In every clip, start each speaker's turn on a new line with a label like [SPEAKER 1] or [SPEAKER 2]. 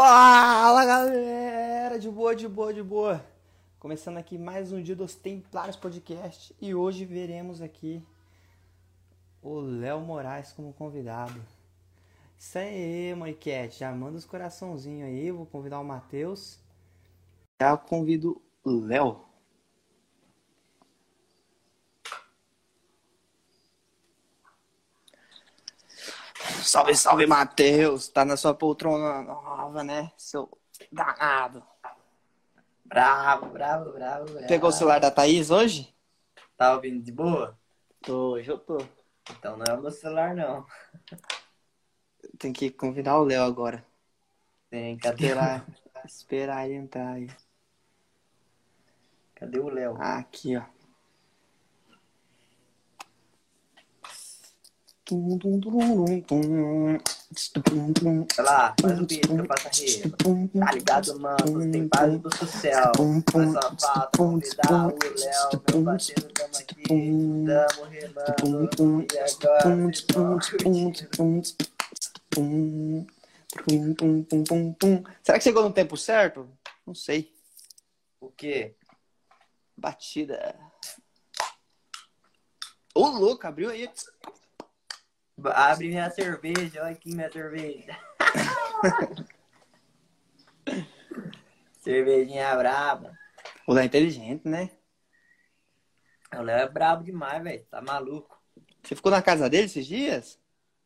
[SPEAKER 1] Fala galera, de boa, de boa, de boa. Começando aqui mais um dia dos Templários Podcast e hoje veremos aqui o Léo Moraes como convidado. Isso aí, Moniquete, já manda os coraçãozinhos aí, vou convidar o Matheus. Já convido o Léo. Salve, salve, Matheus. Tá na sua poltrona nova, né? Seu danado.
[SPEAKER 2] Bravo, bravo, bravo, bravo.
[SPEAKER 1] Pegou o celular da Thaís hoje?
[SPEAKER 2] Tá ouvindo de boa?
[SPEAKER 1] Tô, hoje eu tô.
[SPEAKER 2] Então não é o meu celular, não.
[SPEAKER 1] Tem que convidar o Léo agora.
[SPEAKER 2] Tem, cadê,
[SPEAKER 1] Esperar, esperar ele entrar aí.
[SPEAKER 2] cadê o Léo?
[SPEAKER 1] Aqui, ó.
[SPEAKER 2] Vai lá, faz o beat que eu faço a rima. Tá ligado, mano? Tem paz do céu. Mas só falta convidar o Léo, meu parceiro, tamo aqui. Tamo remando. E agora, pessoal,
[SPEAKER 1] Será que chegou no tempo certo? Não sei.
[SPEAKER 2] o quê?
[SPEAKER 1] Batida. Ô, louco, abriu aí.
[SPEAKER 2] Abre minha cerveja, olha aqui minha cerveja. Cervejinha braba.
[SPEAKER 1] O Léo é inteligente, né?
[SPEAKER 2] O Léo é brabo demais, velho. Tá maluco.
[SPEAKER 1] Você ficou na casa dele esses dias?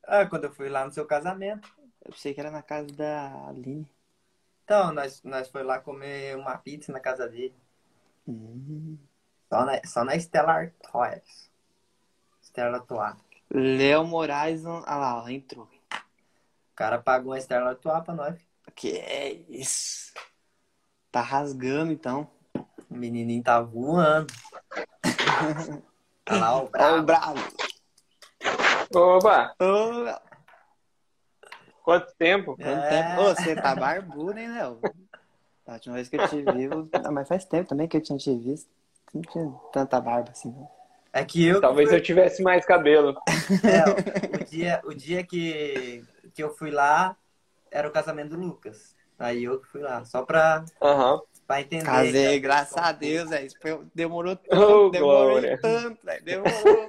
[SPEAKER 2] Ah, quando eu fui lá no seu casamento.
[SPEAKER 1] Eu pensei que era na casa da Aline.
[SPEAKER 2] Então, nós, nós foi lá comer uma pizza na casa dele.
[SPEAKER 1] Hum.
[SPEAKER 2] Só na, só na Stella Toys. Stella Toa.
[SPEAKER 1] Léo Moraes. não- Ah lá, ó, entrou.
[SPEAKER 2] O cara pagou uma Stella Toa pra nós.
[SPEAKER 1] Que é isso? Tá rasgando então.
[SPEAKER 2] O menininho tá voando. Olha lá, o
[SPEAKER 1] Ó, bravo.
[SPEAKER 3] Oba,
[SPEAKER 1] Ô, Léo.
[SPEAKER 3] quanto tempo?
[SPEAKER 1] Quanto
[SPEAKER 2] É.
[SPEAKER 1] tempo? Ô, você tá barbudo, hein, Léo? A última vez que eu te vi, ah, mas faz tempo também que eu tinha te visto. Não tinha tanta barba assim, não.
[SPEAKER 2] É que eu.
[SPEAKER 3] Talvez
[SPEAKER 2] que
[SPEAKER 3] eu tivesse mais cabelo.
[SPEAKER 2] fui- é, o dia, o dia que, que eu fui lá era o casamento do Lucas. Aí eu que fui lá, só pra,
[SPEAKER 3] Aham.
[SPEAKER 2] pra entender.
[SPEAKER 1] Casei, graças a Deus, velho. Isso foi- Demorou
[SPEAKER 3] Oh,
[SPEAKER 1] tanto, demorou
[SPEAKER 3] glória.
[SPEAKER 1] tanto, velho. Demorou.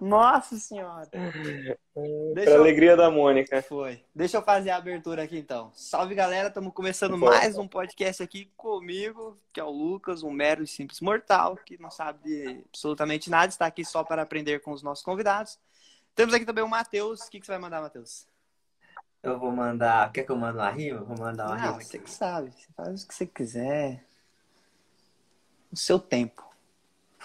[SPEAKER 1] Nossa senhora.
[SPEAKER 3] Pra
[SPEAKER 1] eu-
[SPEAKER 3] alegria da Mônica.
[SPEAKER 1] Foi. Deixa eu fazer a abertura aqui então. Salve galera, estamos começando
[SPEAKER 3] Foi.
[SPEAKER 1] mais um podcast aqui comigo, que é o Lucas, um mero e simples mortal, que não sabe de absolutamente nada, está aqui só para aprender com os nossos convidados. Temos aqui também o Matheus. O que, que você vai mandar, Matheus?
[SPEAKER 2] Eu vou mandar. Quer que eu mande uma rima? Vou mandar uma
[SPEAKER 1] Não,
[SPEAKER 2] rima
[SPEAKER 1] você
[SPEAKER 2] aqui.
[SPEAKER 1] que sabe. Você faz o que você quiser. O seu tempo.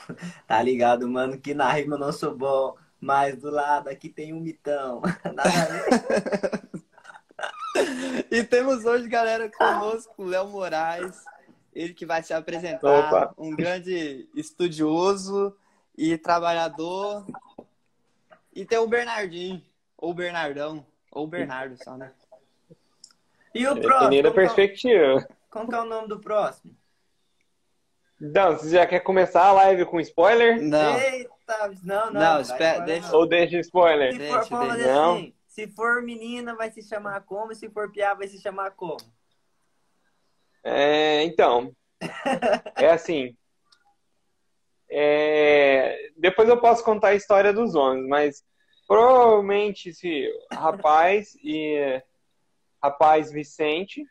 [SPEAKER 2] Tá ligado, mano? Que na rima eu não sou bom. Mas do lado aqui tem um mitão.
[SPEAKER 1] E temos hoje, galera, conosco o Léo Moraes, ele que vai se apresentar,
[SPEAKER 3] Opa.
[SPEAKER 1] um grande estudioso e trabalhador. E tem o Bernardinho, ou Bernardão, ou Bernardo só, né?
[SPEAKER 2] E o próximo? O-
[SPEAKER 3] perspectiva.
[SPEAKER 2] qual que é o nome do próximo?
[SPEAKER 3] Então, você já quer começar a live com spoiler?
[SPEAKER 1] Não,
[SPEAKER 2] Eita, não, não.
[SPEAKER 1] Não, espera, deixa-
[SPEAKER 2] não.
[SPEAKER 3] Ou deixa spoiler?
[SPEAKER 2] Se
[SPEAKER 1] Deixa,
[SPEAKER 2] for,
[SPEAKER 3] deixa. Não.
[SPEAKER 2] assim. Se for menina, vai se chamar como? E se for piá, vai se chamar como?
[SPEAKER 3] É, então, é assim. É, depois eu posso contar a história dos homens, mas provavelmente se rapaz e rapaz Vicente,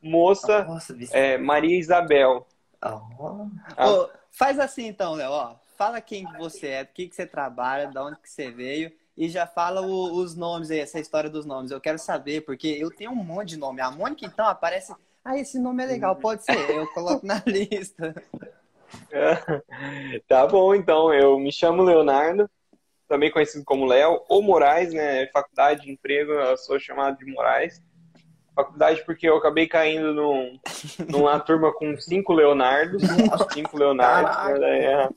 [SPEAKER 3] moça
[SPEAKER 2] Nossa, Vicente.
[SPEAKER 3] é, Maria Isabel.
[SPEAKER 2] Oh.
[SPEAKER 3] Ah.
[SPEAKER 1] Ô, faz assim então, Léo, ó, fala quem você é, do que, que você trabalha, de onde que você veio, e já fala o- os nomes aí, essa história dos nomes. Eu quero saber, porque eu tenho um monte de nome. A Mônica, então, aparece, ah, esse nome é legal, pode ser, eu coloco na lista.
[SPEAKER 3] Tá bom, então. Eu me chamo Leonardo, também conhecido como Léo, ou Moraes, né? Faculdade de emprego, eu sou chamado de Moraes. Faculdade porque eu acabei caindo num, numa turma com cinco Leonardos. Cinco Leonardos. Né.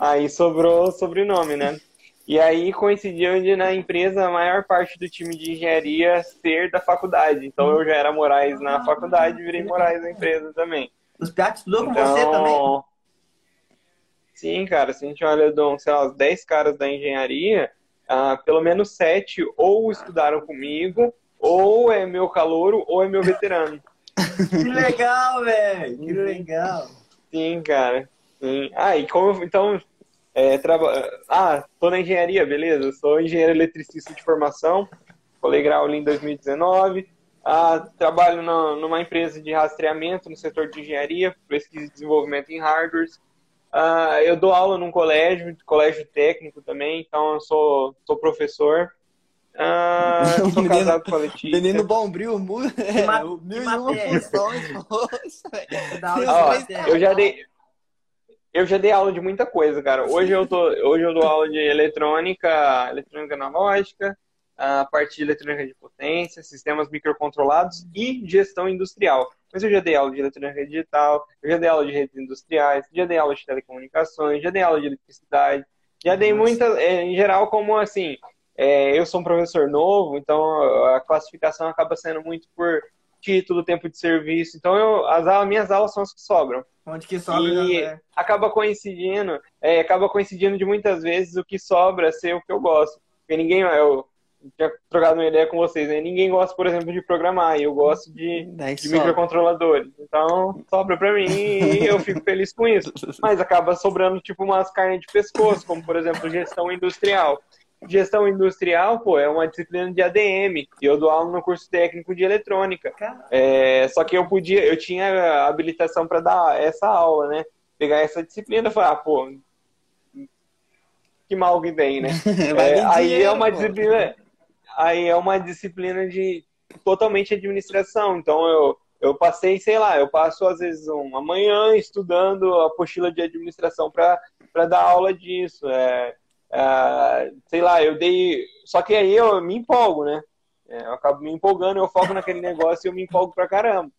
[SPEAKER 3] Aí sobrou o sobrenome, né? E aí coincidiu de na empresa a maior parte do time de engenharia ser da faculdade. Então eu já era Moraes na faculdade e virei Moraes na empresa também.
[SPEAKER 2] Os que estudou com
[SPEAKER 3] Então,
[SPEAKER 2] você também?
[SPEAKER 3] Sim, cara, se a gente olha, de, sei lá, os 10 caras da engenharia, ah, pelo menos sete ou estudaram comigo, ou é meu calouro ou é meu veterano.
[SPEAKER 2] Que legal, velho. Que legal.
[SPEAKER 3] Sim, cara. Sim. Ah, e como então é, traba... ah, tô na engenharia, beleza? Sou engenheiro eletricista de formação. Colei grau ali em 2019. Ah, trabalho na- numa empresa de rastreamento no setor de engenharia, pesquisa e desenvolvimento em hardwares. Ah, eu dou aula num colégio, colégio técnico também, então eu sou, sou professor. Ah,
[SPEAKER 1] O
[SPEAKER 3] sou
[SPEAKER 1] menino-
[SPEAKER 3] casado com a Letícia.
[SPEAKER 1] Menino Bombril, mu... é, mil e uma funções,
[SPEAKER 2] matéria.
[SPEAKER 3] eu já dei eu já dei aula de muita coisa, cara. Hoje eu tô, hoje eu dou aula de eletrônica, eletrônica analógica, a parte de eletrônica de potência, sistemas microcontrolados e gestão industrial. Mas eu já dei aula de eletrônica digital, eu já dei aula de redes industriais, já dei aula de telecomunicações, já dei aula de eletricidade, já dei muita, é, em geral, como assim, é, eu sou um professor novo, então a classificação acaba sendo muito por título, tempo de serviço. Então eu, as aulas, minhas aulas são as que sobram
[SPEAKER 2] Onde que sobra,
[SPEAKER 3] E-
[SPEAKER 2] né?
[SPEAKER 3] acaba coincidindo, é, acaba coincidindo de muitas vezes o que sobra ser o que eu gosto. Porque ninguém, eu tinha trocado uma ideia com vocês, né? Ninguém gosta, por exemplo, de programar, e eu gosto de, de microcontroladores. Então, sobra pra mim e eu fico feliz com isso. Mas acaba sobrando, tipo, umas carnes de pescoço, como, por exemplo, gestão industrial. Gestão industrial, pô, é uma disciplina de ADM, e eu dou aula no curso técnico de eletrônica. É, só que eu podia, eu tinha habilitação para dar essa aula, né? Pegar essa disciplina e falar, ah, pô, que mal que tem, né? É, aí
[SPEAKER 1] dinheiro,
[SPEAKER 3] é uma
[SPEAKER 1] pô.
[SPEAKER 3] disciplina, aí é uma disciplina de totalmente administração. Então eu, eu passei, sei lá, eu passo às vezes uma manhã estudando a apostila de administração para dar aula disso. É, é, sei lá, eu dei. Só que aí eu me empolgo, né? É, eu acabo me empolgando, eu foco naquele negócio e eu me empolgo pra caramba.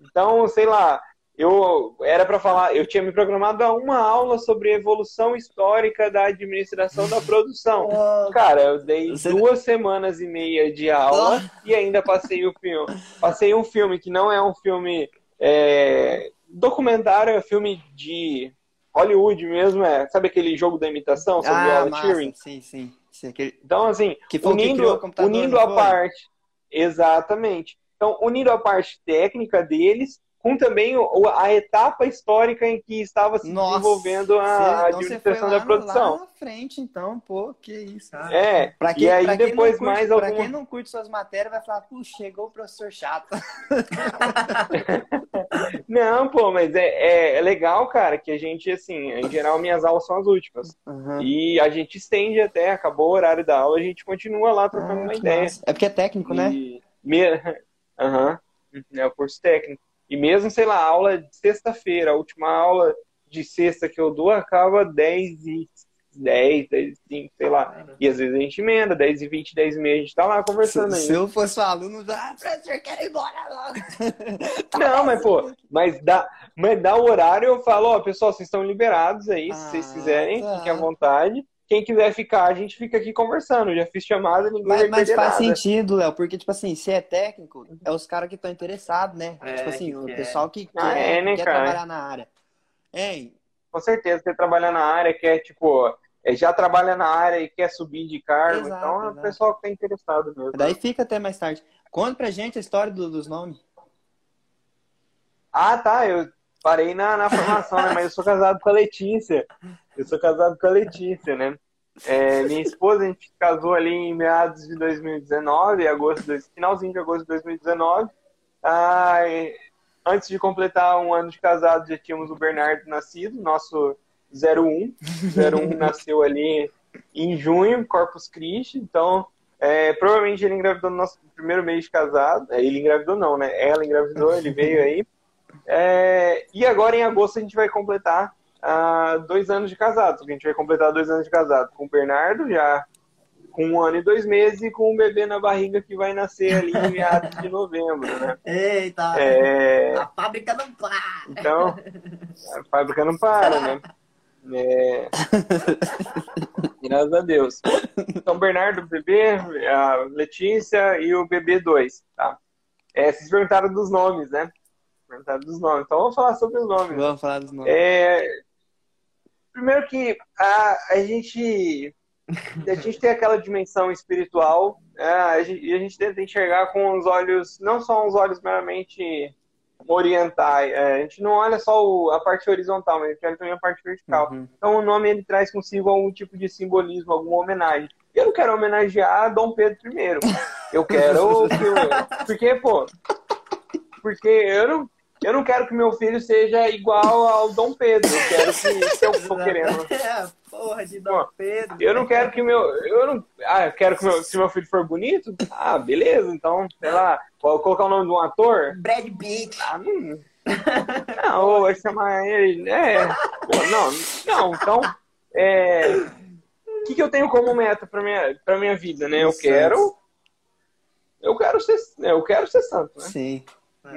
[SPEAKER 3] Então, sei lá, eu era para falar, eu tinha me programado a uma aula sobre evolução histórica da administração da produção. Cara, eu dei
[SPEAKER 1] Você-
[SPEAKER 3] duas semanas e meia de aula e ainda passei o filme. Passei um filme que não é um filme é, documentário, é um filme de Hollywood mesmo, é. Sabe aquele jogo da imitação sobre o
[SPEAKER 1] Ah, massa,
[SPEAKER 3] Turing?
[SPEAKER 1] sim, sim. sim aquele...
[SPEAKER 3] Então, assim,
[SPEAKER 1] Que foi o que o
[SPEAKER 3] unindo, unindo a parte. Exatamente. Então, unindo a parte técnica deles com também o- a etapa histórica em que estava se
[SPEAKER 1] Nossa,
[SPEAKER 3] desenvolvendo a
[SPEAKER 1] então
[SPEAKER 3] administração da produção.
[SPEAKER 1] Lá na frente, então, pô, que isso.
[SPEAKER 2] cara.
[SPEAKER 3] É,
[SPEAKER 1] Pra quem,
[SPEAKER 3] e aí
[SPEAKER 1] pra quem
[SPEAKER 3] depois
[SPEAKER 1] curte,
[SPEAKER 3] mais
[SPEAKER 1] Pra
[SPEAKER 3] alguma...
[SPEAKER 1] quem não curte suas matérias, vai falar, puxa, chegou o professor chato.
[SPEAKER 3] Não, pô, mas é, é, é legal, cara, que a gente, assim, em geral, minhas aulas são as últimas.
[SPEAKER 1] Uhum.
[SPEAKER 3] E a gente estende até, acabou o horário da aula, a gente continua lá trocando
[SPEAKER 1] Ah,
[SPEAKER 3] uma ideia.
[SPEAKER 1] massa. É porque é técnico, né?
[SPEAKER 3] E me... Aham, é o curso técnico. E mesmo, sei lá, aula de sexta-feira, a última aula de sexta que eu dou acaba 10 e 10, 10 e 5, sei lá. E às vezes a gente emenda, 10 e 20, 10 e meia, a gente tá lá conversando
[SPEAKER 1] Se,
[SPEAKER 3] aí.
[SPEAKER 1] se eu fosse um aluno, já, ah, professor, quero ir embora logo. Tá
[SPEAKER 3] Não, mas pô, mas dá, mas dá o horário, eu falo, ó, pessoal, vocês estão liberados aí, se vocês
[SPEAKER 1] Ah,
[SPEAKER 3] quiserem,
[SPEAKER 1] tá.
[SPEAKER 3] fiquem à vontade. Quem quiser ficar, a gente fica aqui conversando. Já fiz chamada, ninguém
[SPEAKER 1] Mas,
[SPEAKER 3] vai
[SPEAKER 1] mas faz
[SPEAKER 3] nada.
[SPEAKER 1] sentido, Léo, porque, tipo assim, se é técnico, é os caras que estão interessados, né?
[SPEAKER 2] É,
[SPEAKER 1] tipo assim,
[SPEAKER 2] que
[SPEAKER 1] o
[SPEAKER 2] quer.
[SPEAKER 1] pessoal que
[SPEAKER 3] Ah,
[SPEAKER 1] quer,
[SPEAKER 3] é, né,
[SPEAKER 1] quer trabalhar na área. Hein?
[SPEAKER 3] Com certeza, quer trabalhar na área, quer, tipo, é, já trabalha na área e quer subir de cargo.
[SPEAKER 1] Exato,
[SPEAKER 3] então, é o pessoal que tá interessado mesmo.
[SPEAKER 1] Daí fica até mais tarde. Conta pra gente a história do- dos nomes.
[SPEAKER 3] Ah, tá, eu parei na, na formação, né? Mas eu sou casado com a Letícia. Eu sou casado com a Letícia, né? É, minha esposa, a gente casou ali em meados de 2019, agosto, finalzinho de agosto de 2019. Ah, antes de completar um ano de casado, já tínhamos o Bernardo nascido, nosso 01. 01 nasceu ali em junho, Corpus Christi. Então, é, provavelmente ele engravidou no nosso primeiro mês de casado. É, Ele engravidou não, né? Ela engravidou, ele veio aí. É, e agora em agosto a gente vai completar ah, dois anos de casado. A gente vai completar dois anos de casado com o Bernardo, já com um ano e dois meses, e com um bebê na barriga que vai nascer ali em meados de novembro, né?
[SPEAKER 2] Eita,
[SPEAKER 3] É,
[SPEAKER 2] a fábrica não para.
[SPEAKER 3] então, a fábrica não para, né? É... Graças a Deus. Então, Bernardo, bebê, a Letícia e o bebê 2, tá? É, vocês perguntaram dos nomes, né? Perguntaram dos nomes. Então, vamos falar sobre os nomes.
[SPEAKER 1] Vamos falar dos nomes.
[SPEAKER 3] É, Primeiro que a, a gente a gente tem aquela dimensão espiritual É, a gente, e a gente tenta enxergar com os olhos, não só os olhos meramente orientais. É, a gente não olha só o- a parte horizontal, mas a gente olha também a parte vertical.
[SPEAKER 1] Uhum.
[SPEAKER 3] Então o nome ele traz consigo algum tipo de simbolismo, alguma homenagem. Eu não quero homenagear Dom Pedro I. Eu quero porque pô, porque eu não eu não quero que meu filho seja igual ao Dom Pedro. Eu quero que se eu tô querendo
[SPEAKER 2] É, porra de Dom Pedro.
[SPEAKER 3] eu não quero que meu. Eu não. Ah, eu quero que meu, se meu filho for bonito. Ah, beleza. Então, sei lá, vou colocar o nome de um ator.
[SPEAKER 2] Brad Pitt.
[SPEAKER 3] Ah, não. Não, ou vai chamar ele. É. Pô, não, não, então. É. O que, que eu tenho como meta pra minha, pra minha vida, né? Eu
[SPEAKER 1] Santos.
[SPEAKER 3] quero. Eu quero ser. Eu quero ser santo, né?
[SPEAKER 1] Sim.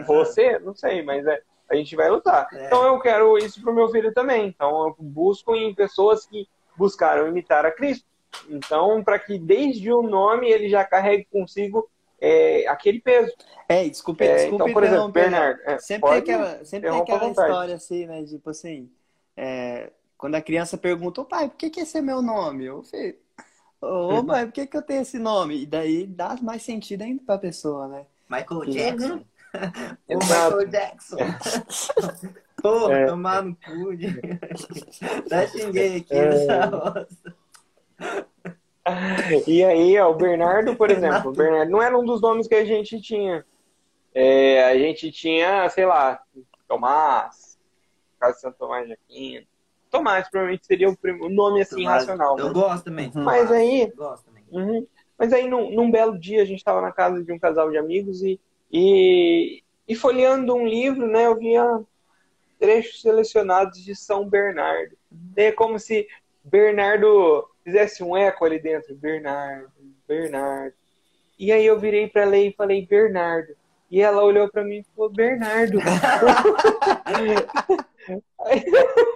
[SPEAKER 3] Você, não sei, mas é, a gente vai lutar.
[SPEAKER 2] É.
[SPEAKER 3] Então eu quero isso pro meu filho também. Então eu busco em pessoas que buscaram imitar a Cristo. Então, para que desde o nome ele já carregue consigo é, aquele peso.
[SPEAKER 1] É, desculpe,
[SPEAKER 3] É,
[SPEAKER 1] desculpe
[SPEAKER 3] então, por exemplo,
[SPEAKER 1] interromper?
[SPEAKER 3] Bernardo. é,
[SPEAKER 1] Sempre tem aquela, sempre tem aquela história assim, né? Tipo assim, é, quando a criança pergunta, ô pai, por que, que esse é meu nome? Eu falei, ô pai, por que, que eu tenho esse nome? E daí dá mais sentido ainda pra pessoa, né?
[SPEAKER 2] Michael. Jackson. o. Michael Jackson. Porra,
[SPEAKER 3] É.
[SPEAKER 2] tomar no cu. de- Já xinguei aqui
[SPEAKER 3] É.
[SPEAKER 2] nessa bosta.
[SPEAKER 3] E aí, ó, o Bernardo, por exemplo, o Bernardo não era um dos nomes que a gente tinha. É, a gente tinha, sei lá, Tomás, caso Santo Tomás de Aquino. Tomás provavelmente seria o prim- o nome assim
[SPEAKER 2] Tomás,
[SPEAKER 3] racional.
[SPEAKER 2] Eu
[SPEAKER 3] né?
[SPEAKER 2] gosto também.
[SPEAKER 1] Uhum.
[SPEAKER 3] Mas aí-
[SPEAKER 2] Gosto também.
[SPEAKER 3] Uhum. Mas aí, num, num belo dia, a gente estava na casa de um casal de amigos e, e, e folheando um livro, né, eu via trechos selecionados de São Bernardo. É como se Bernardo fizesse um eco ali dentro. Bernardo, Bernardo. E aí eu virei para ela e falei, Bernardo. E ela olhou para mim e falou, Bernardo.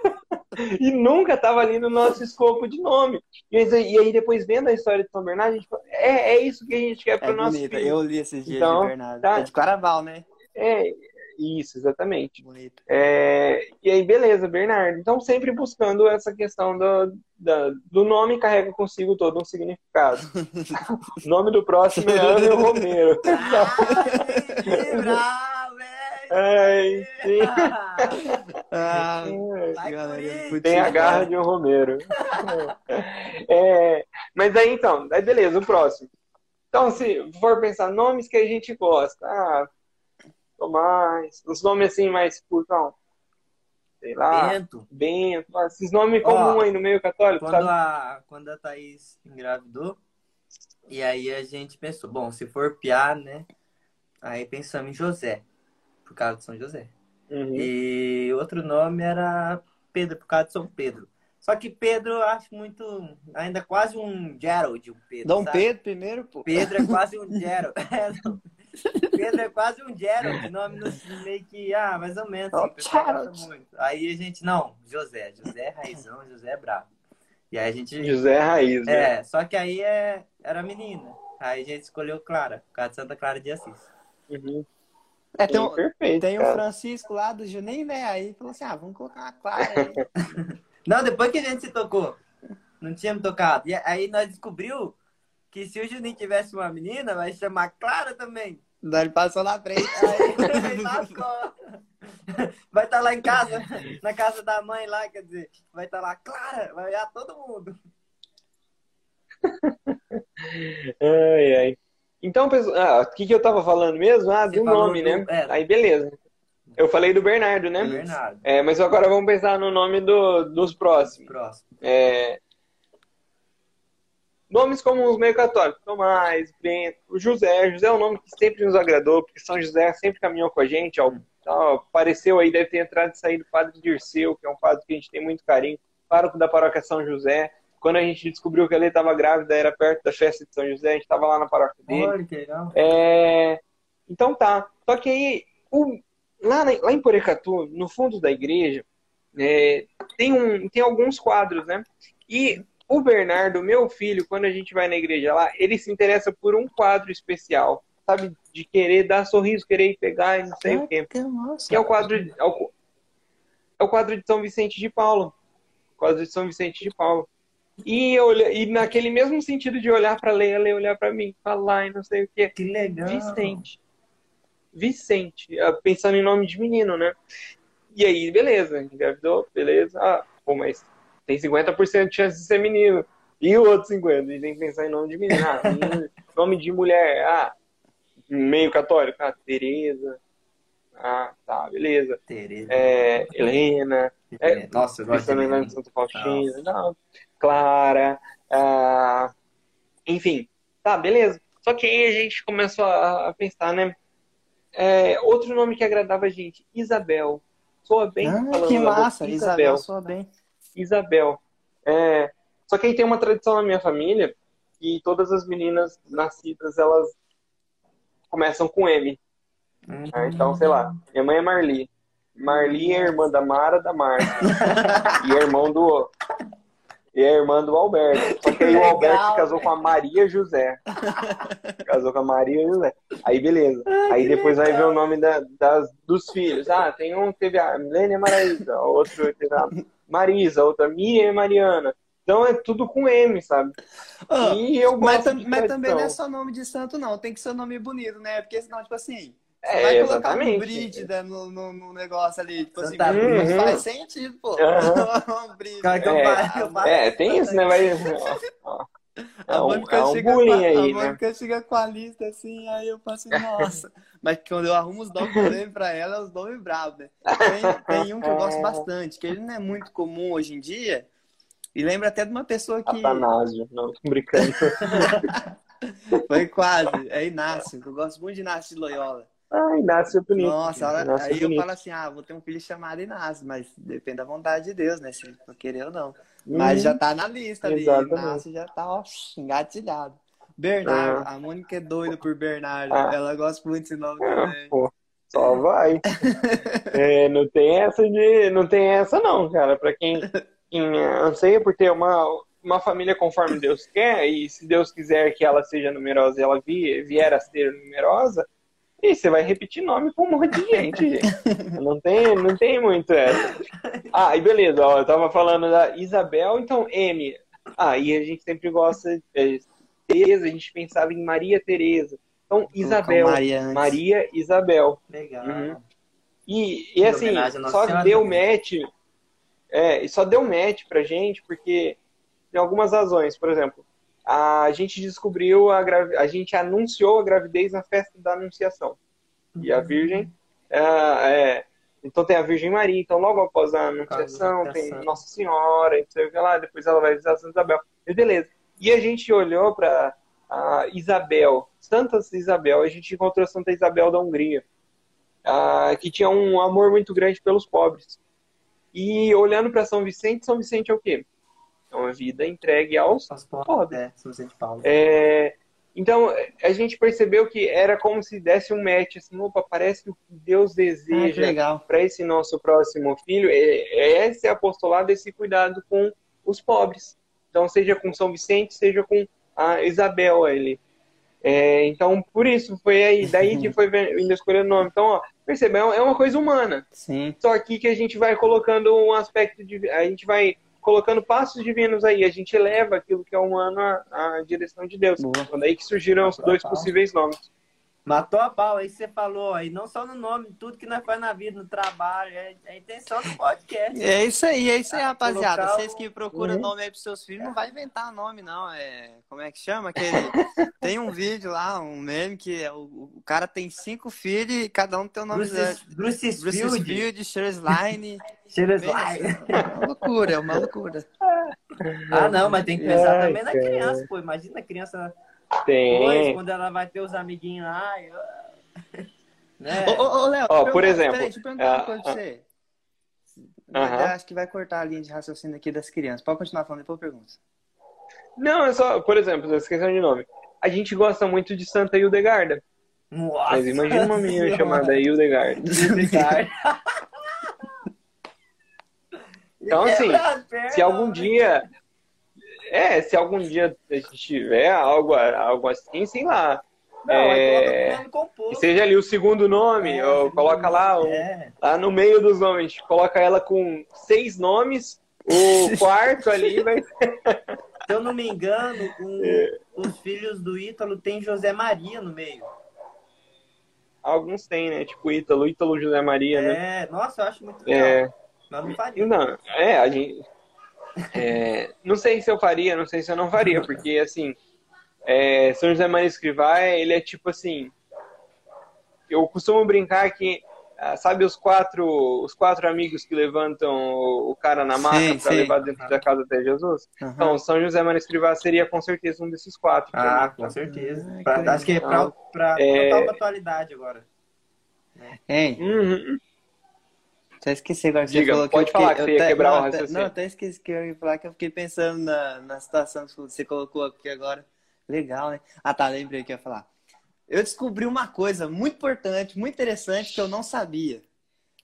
[SPEAKER 3] e nunca estava ali no nosso escopo de nome. E aí, e aí, depois vendo a história de São Bernardo, a gente falou, é, é isso que a gente quer para
[SPEAKER 1] É
[SPEAKER 3] o nosso
[SPEAKER 1] bonita.
[SPEAKER 3] filho.
[SPEAKER 1] Eu li esses dias
[SPEAKER 3] Então,
[SPEAKER 1] de Bernardo.
[SPEAKER 3] tá.
[SPEAKER 1] É de Claraval, né?
[SPEAKER 3] É, isso, exatamente.
[SPEAKER 1] Bonito.
[SPEAKER 3] É, e aí, beleza, Bernardo. Então, sempre buscando essa questão do, da- do nome carrega consigo todo um significado. o nome do próximo é Ângelo Romero.
[SPEAKER 2] Velho!
[SPEAKER 3] Ai, sim.
[SPEAKER 1] Ah,
[SPEAKER 2] Vai,
[SPEAKER 1] galera,
[SPEAKER 3] Tem a garra de um Romero. É, mas aí então, aí beleza, o próximo. Então, se for pensar nomes que a gente gosta, ah, Tomás, os nomes assim mais curtão, sei lá,
[SPEAKER 2] Bento,
[SPEAKER 3] Bento, ah, esses nomes comuns aí no meio católico,
[SPEAKER 2] quando
[SPEAKER 3] sabe?
[SPEAKER 2] a, quando a Thaís engravidou, e aí a gente pensou, bom, se for piar, né? Aí pensamos em José, por causa de São José.
[SPEAKER 3] Uhum.
[SPEAKER 2] E outro nome era Pedro, por causa de São Pedro. Só que Pedro eu acho muito. Ainda quase um Gerald, um Pedro.
[SPEAKER 1] Dom
[SPEAKER 2] sabe?
[SPEAKER 1] Pedro primeiro, pô.
[SPEAKER 2] Pedro é quase um Gerald. É. Pedro é quase um Gerald, nome no, meio que, ah, mais ou menos.
[SPEAKER 1] Oh,
[SPEAKER 2] muito. Aí a gente, não, José. José é raizão, José é brabo. E aí a gente.
[SPEAKER 3] José Raiz, né?
[SPEAKER 2] É, só que aí é, era menina. Aí a gente escolheu Clara, por causa de Santa Clara de Assis.
[SPEAKER 3] Uhum.
[SPEAKER 1] É, tem um,
[SPEAKER 3] perfeito,
[SPEAKER 1] tem o. Francisco lá do Juninho, né? Aí falou assim: ah, vamos colocar uma Clara aí.
[SPEAKER 2] Não, depois que a gente se tocou, não tínhamos tocado. E aí nós descobriu que se o Juninho tivesse uma menina, vai chamar Clara também.
[SPEAKER 1] Daí ele passou na frente.
[SPEAKER 2] Aí lascou. Vai estar lá em casa, na casa da mãe lá, quer dizer, vai estar lá, Clara, vai olhar todo mundo.
[SPEAKER 3] Ai, ai. Então, pessoal, ah, o que, que eu tava falando mesmo? Ah,
[SPEAKER 2] Você
[SPEAKER 3] do nome,
[SPEAKER 2] do-
[SPEAKER 3] né?
[SPEAKER 2] é.
[SPEAKER 3] Aí, beleza. Eu falei do Bernardo, né?
[SPEAKER 2] Bernardo.
[SPEAKER 3] É, mas agora vamos pensar no nome do, dos próximos.
[SPEAKER 2] Próximo.
[SPEAKER 3] É, Nomes comuns meio católicos. Tomás, Bento, o José. José é um nome que sempre nos agradou, porque São José sempre caminhou com a gente. Ó, ó, apareceu aí, deve ter entrado e saído o padre Dirceu, que é um padre que a gente tem muito carinho. Pároco da paróquia São José. Quando a gente descobriu que ele estava grávida, era perto da festa de São José, a gente estava lá na paróquia dele.
[SPEAKER 2] Olha que legal.
[SPEAKER 3] É, Então tá. Só que aí, o- lá, na- lá em Porecatu, no fundo da igreja, é, tem, um, tem alguns quadros, né? E o Bernardo, meu filho, quando a gente vai na igreja lá, ele se interessa por um quadro especial, sabe? De querer dar sorriso, querer pegar e não sei o quê.
[SPEAKER 1] Nossa.
[SPEAKER 3] Que é o quadro, de- é o, é o quadro de São Vicente de Paulo. O quadro de São Vicente de Paulo. E, eu, e naquele mesmo sentido de olhar pra Leia, Leia olhar pra mim, falar e não sei o quê.
[SPEAKER 2] Que legal.
[SPEAKER 3] Vicente. Vicente, ah, pensando em nome de menino, né? E aí, beleza, engravidou, beleza. Ah, pô, mas tem 50% de chance de ser menino. E o outro 50%? A gente tem que pensar em nome de menino. Ah, nome de mulher. Ah, meio católico. Ah, Tereza. Ah, tá, beleza.
[SPEAKER 2] Tereza.
[SPEAKER 3] É, Helena. é,
[SPEAKER 2] Nossa, eu gosto de
[SPEAKER 3] nome de Santo Faustino. Não, Clara. ah, enfim, tá, beleza. Só que aí a gente começou a, a pensar, né? É, outro nome que agradava a gente, Isabel. Soa bem
[SPEAKER 1] Ah, que massa. Isabel soa bem.
[SPEAKER 3] Isabel. É, só que aí tem uma tradição na minha família que todas as meninas nascidas, elas começam com M.
[SPEAKER 2] Hum.
[SPEAKER 3] né? Então, sei lá, minha mãe é Marli. Marli é irmã da Mara, da Marta. e é irmão do... E é irmã do Alberto. Só que aí o
[SPEAKER 2] legal,
[SPEAKER 3] Alberto casou com a Maria José. Casou com a Maria José. Aí beleza. Aí depois vai ver o nome da- das, dos filhos. Ah, tem um que teve a Milênia Maraísa, outro teve a Marisa, outra Miriam e Mariana. Então é tudo com M, sabe? E eu
[SPEAKER 1] mas, mas também não é só nome de santo, não. Tem que ser um nome bonito, né? Porque senão, tipo assim, você
[SPEAKER 3] É,
[SPEAKER 1] vai colocar um
[SPEAKER 3] exatamente.
[SPEAKER 1] Brígida no, no, no negócio ali. Tipo assim, não
[SPEAKER 3] Cruz.
[SPEAKER 1] faz sentido, pô.
[SPEAKER 3] Aham.
[SPEAKER 1] Um Brígida.
[SPEAKER 3] É, É, tem isso, né? Vai... ó, ó. É
[SPEAKER 1] A
[SPEAKER 3] um,
[SPEAKER 1] Mônica
[SPEAKER 3] é um
[SPEAKER 1] chega
[SPEAKER 3] bullying
[SPEAKER 1] com a,
[SPEAKER 3] aí,
[SPEAKER 1] a
[SPEAKER 3] né?
[SPEAKER 1] Chega com a lista assim, aí eu faço, nossa. Mas quando eu arrumo os nomes pra ela, é os nomes bravos, né? Tem, tem um que eu gosto bastante, que ele não é muito comum hoje em dia. E lembra até de uma pessoa que
[SPEAKER 3] Atanásio, não, tô brincando.
[SPEAKER 1] foi quase, é Inácio, eu gosto muito de Inácio de Loyola.
[SPEAKER 3] Ah, Inácio é bonito.
[SPEAKER 1] Nossa,
[SPEAKER 3] Inácio é
[SPEAKER 1] aí eu
[SPEAKER 3] bonito.
[SPEAKER 1] falo assim, ah, vou ter um filho chamado Inácio, mas depende da vontade de Deus, né? Se eu querer ou não. Mas
[SPEAKER 3] Hum,
[SPEAKER 1] já tá na lista ali. Inácio já tá, ó, engatilhado. Bernardo, a Mônica é doida por Bernardo,
[SPEAKER 3] Ah.
[SPEAKER 1] ela gosta muito desse nome
[SPEAKER 3] Ah,
[SPEAKER 1] também.
[SPEAKER 3] pô, só vai. É, não tem essa de. Não tem essa, não, cara. Pra quem, quem anseia por ter uma, uma família conforme Deus quer, e se Deus quiser que ela seja numerosa e ela vi- vier a ser numerosa, e você vai repetir nome com um monte de gente, gente. Não tem, não tem muito essa. Ah, e beleza, ó, eu tava falando da Isabel, então M. Ah, e a gente sempre gosta. É, Tereza, a gente pensava em Maria Tereza. Então, Isabel.
[SPEAKER 1] Maria.
[SPEAKER 3] Maria Isabel.
[SPEAKER 2] Legal.
[SPEAKER 3] Uhum. E, e assim, só deu
[SPEAKER 2] também.
[SPEAKER 3] match. É, e só deu match pra gente porque tem algumas razões. Por exemplo, a gente descobriu a gravi... a gente anunciou a gravidez na festa da Anunciação. E a Virgem. é, é, então tem a Virgem Maria, então logo após a Anunciação, tem Nossa Senhora, e não sei o que lá, depois ela vai visitar Santa Isabel. E beleza. E a gente olhou para a Isabel, Santa Isabel, a gente encontrou Santa Isabel da Hungria, ah, que tinha um amor muito grande pelos pobres. E olhando para São Vicente, São Vicente é o quê? É uma vida entregue aos pobres.
[SPEAKER 2] É.
[SPEAKER 3] É, então, a gente percebeu que era como se desse um match, assim, opa, parece que o que Deus
[SPEAKER 1] Ah,
[SPEAKER 3] deseja
[SPEAKER 1] legal.
[SPEAKER 3] para esse nosso próximo filho é, é esse apostolado, esse cuidado com os pobres. Então, seja com São Vicente, seja com a Isabel ali. É, então, por isso, foi aí, daí que foi indo escolher o nome. Então, ó, percebeu? É uma coisa humana.
[SPEAKER 1] Sim.
[SPEAKER 3] Só aqui que a gente vai colocando um aspecto de. A gente vai colocando passos divinos aí. A gente eleva aquilo que é humano à, à direção de Deus.
[SPEAKER 1] Boa.
[SPEAKER 3] Quando aí que surgiram os dois possíveis nomes.
[SPEAKER 2] Matou a pau, aí você falou aí, não só no nome, tudo que nós faz na vida, no trabalho, é é a intenção do podcast.
[SPEAKER 1] É isso aí, é isso aí,
[SPEAKER 2] Ah,
[SPEAKER 1] rapaziada.
[SPEAKER 2] colocar
[SPEAKER 1] Vocês que procuram
[SPEAKER 3] Uhum.
[SPEAKER 1] nome aí pros seus filhos, não vai inventar nome, não. É, como é que chama? Aquele... tem um vídeo lá, um meme, que é o, o cara tem cinco filhos e cada um tem o nome dele.
[SPEAKER 2] Bruce
[SPEAKER 1] Bruce
[SPEAKER 2] Field,
[SPEAKER 1] Field, Shersline.
[SPEAKER 2] Cheira
[SPEAKER 1] É uma loucura, é uma loucura.
[SPEAKER 2] Ah, não, mas tem que pensar
[SPEAKER 3] Ai,
[SPEAKER 2] também na
[SPEAKER 3] cara.
[SPEAKER 2] criança, pô. Imagina a criança depois,
[SPEAKER 3] Tem.
[SPEAKER 2] quando ela vai ter os amiguinhos lá. e- Né?
[SPEAKER 1] Ô, ô, ô, Léo, eu
[SPEAKER 3] por exemplo,
[SPEAKER 1] Peraí, deixa eu perguntar uma
[SPEAKER 3] ah,
[SPEAKER 1] coisa pra
[SPEAKER 3] ah.
[SPEAKER 1] você.
[SPEAKER 3] Aham.
[SPEAKER 1] Eu acho que vai cortar a linha de raciocínio aqui das crianças. Pode continuar falando, depois eu pergunto.
[SPEAKER 3] Não, é só, por exemplo, essa questão de nome. A gente gosta muito de Santa Hildegarda.
[SPEAKER 2] Nossa
[SPEAKER 3] Mas imagina uma menina
[SPEAKER 2] Senhora.
[SPEAKER 3] chamada Hildegarda.
[SPEAKER 2] Hildegard.
[SPEAKER 3] Então, assim, Se algum dia. É, se algum dia a gente tiver algo, algo assim, sei lá.
[SPEAKER 2] Não,
[SPEAKER 3] É,
[SPEAKER 2] coloca composto.
[SPEAKER 3] seja ali o segundo nome,
[SPEAKER 2] É,
[SPEAKER 3] ou coloca lá, um-
[SPEAKER 2] é.
[SPEAKER 3] lá no meio dos nomes, coloca ela com seis nomes, o quarto ali vai.
[SPEAKER 2] Se eu não me engano, um,
[SPEAKER 3] É.
[SPEAKER 2] os filhos do Ítalo tem José Maria no meio.
[SPEAKER 3] Alguns têm, né? Tipo Ítalo, Ítalo José Maria, né?
[SPEAKER 2] É, nossa, eu acho muito legal.
[SPEAKER 3] É,
[SPEAKER 2] Nós não faríamos.
[SPEAKER 3] não, é, a gente. É, não sei se eu faria, não sei se eu não faria, porque assim, é, São José Maria Escrivá, ele é tipo assim. Eu costumo brincar que, ah, sabe, os quatro, os quatro amigos que levantam o cara na
[SPEAKER 1] Sim,
[SPEAKER 3] para levar dentro da casa até Jesus?
[SPEAKER 1] Aham.
[SPEAKER 3] Então, São José Maria Escrivá seria com certeza um desses quatro.
[SPEAKER 2] Ah, com certeza. Pra-
[SPEAKER 1] que
[SPEAKER 2] acho que é pra, pra
[SPEAKER 3] É.
[SPEAKER 2] total atualidade agora.
[SPEAKER 1] Hein,
[SPEAKER 3] Uhum.
[SPEAKER 1] Até esqueci agora que você
[SPEAKER 3] Diga,
[SPEAKER 1] falou
[SPEAKER 3] pode
[SPEAKER 1] que eu
[SPEAKER 3] falar que
[SPEAKER 1] eu
[SPEAKER 3] você ia quebrar
[SPEAKER 1] não,
[SPEAKER 3] o raciocínio.
[SPEAKER 1] Não, até esqueci que eu ia falar que eu fiquei pensando na, na situação que você colocou aqui agora. Legal, né? Ah, tá, lembrei o que eu ia falar. Eu descobri uma coisa muito importante, muito interessante que eu não sabia.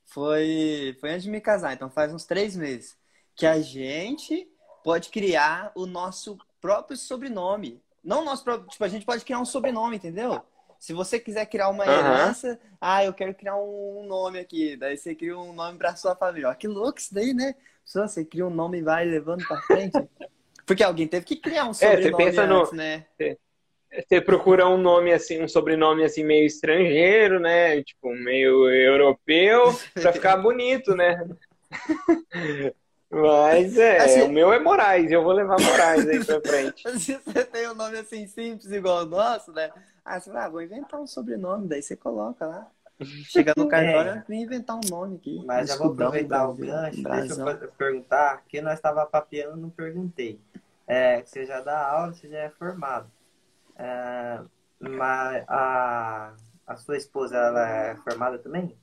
[SPEAKER 1] Foi, foi antes de me casar, então faz uns três meses. Que a gente pode criar o nosso próprio sobrenome. Não o nosso próprio, tipo, a gente pode criar um sobrenome, entendeu? Se você quiser criar uma
[SPEAKER 3] Aham.
[SPEAKER 1] herança, ah, eu quero criar um nome aqui. Daí você cria um nome pra sua família. Ó, que louco isso daí, né? Só você cria um nome e vai levando pra frente. Porque alguém teve que criar um
[SPEAKER 3] É, você
[SPEAKER 1] sobrenome
[SPEAKER 3] pensa no-
[SPEAKER 1] antes, né?
[SPEAKER 3] Você procura um nome assim, um sobrenome assim meio estrangeiro, né? Tipo, meio europeu, pra ficar bonito, né? Mas é,
[SPEAKER 1] Assim-
[SPEAKER 3] o meu é Moraes, eu vou levar Moraes aí pra frente.
[SPEAKER 1] Se você tem um nome assim simples igual o nosso, né? Ah, você vai, ah, vou inventar um sobrenome, daí você coloca lá. Chega no cartório,
[SPEAKER 2] É.
[SPEAKER 1] inventar um nome aqui.
[SPEAKER 2] Mas já vou aproveitar o gancho.
[SPEAKER 1] brasão.
[SPEAKER 2] Deixa eu perguntar, que nós estava papeando, não perguntei. É, você já dá aula, você já é formado. É, mas a, a sua esposa, ela é formada também?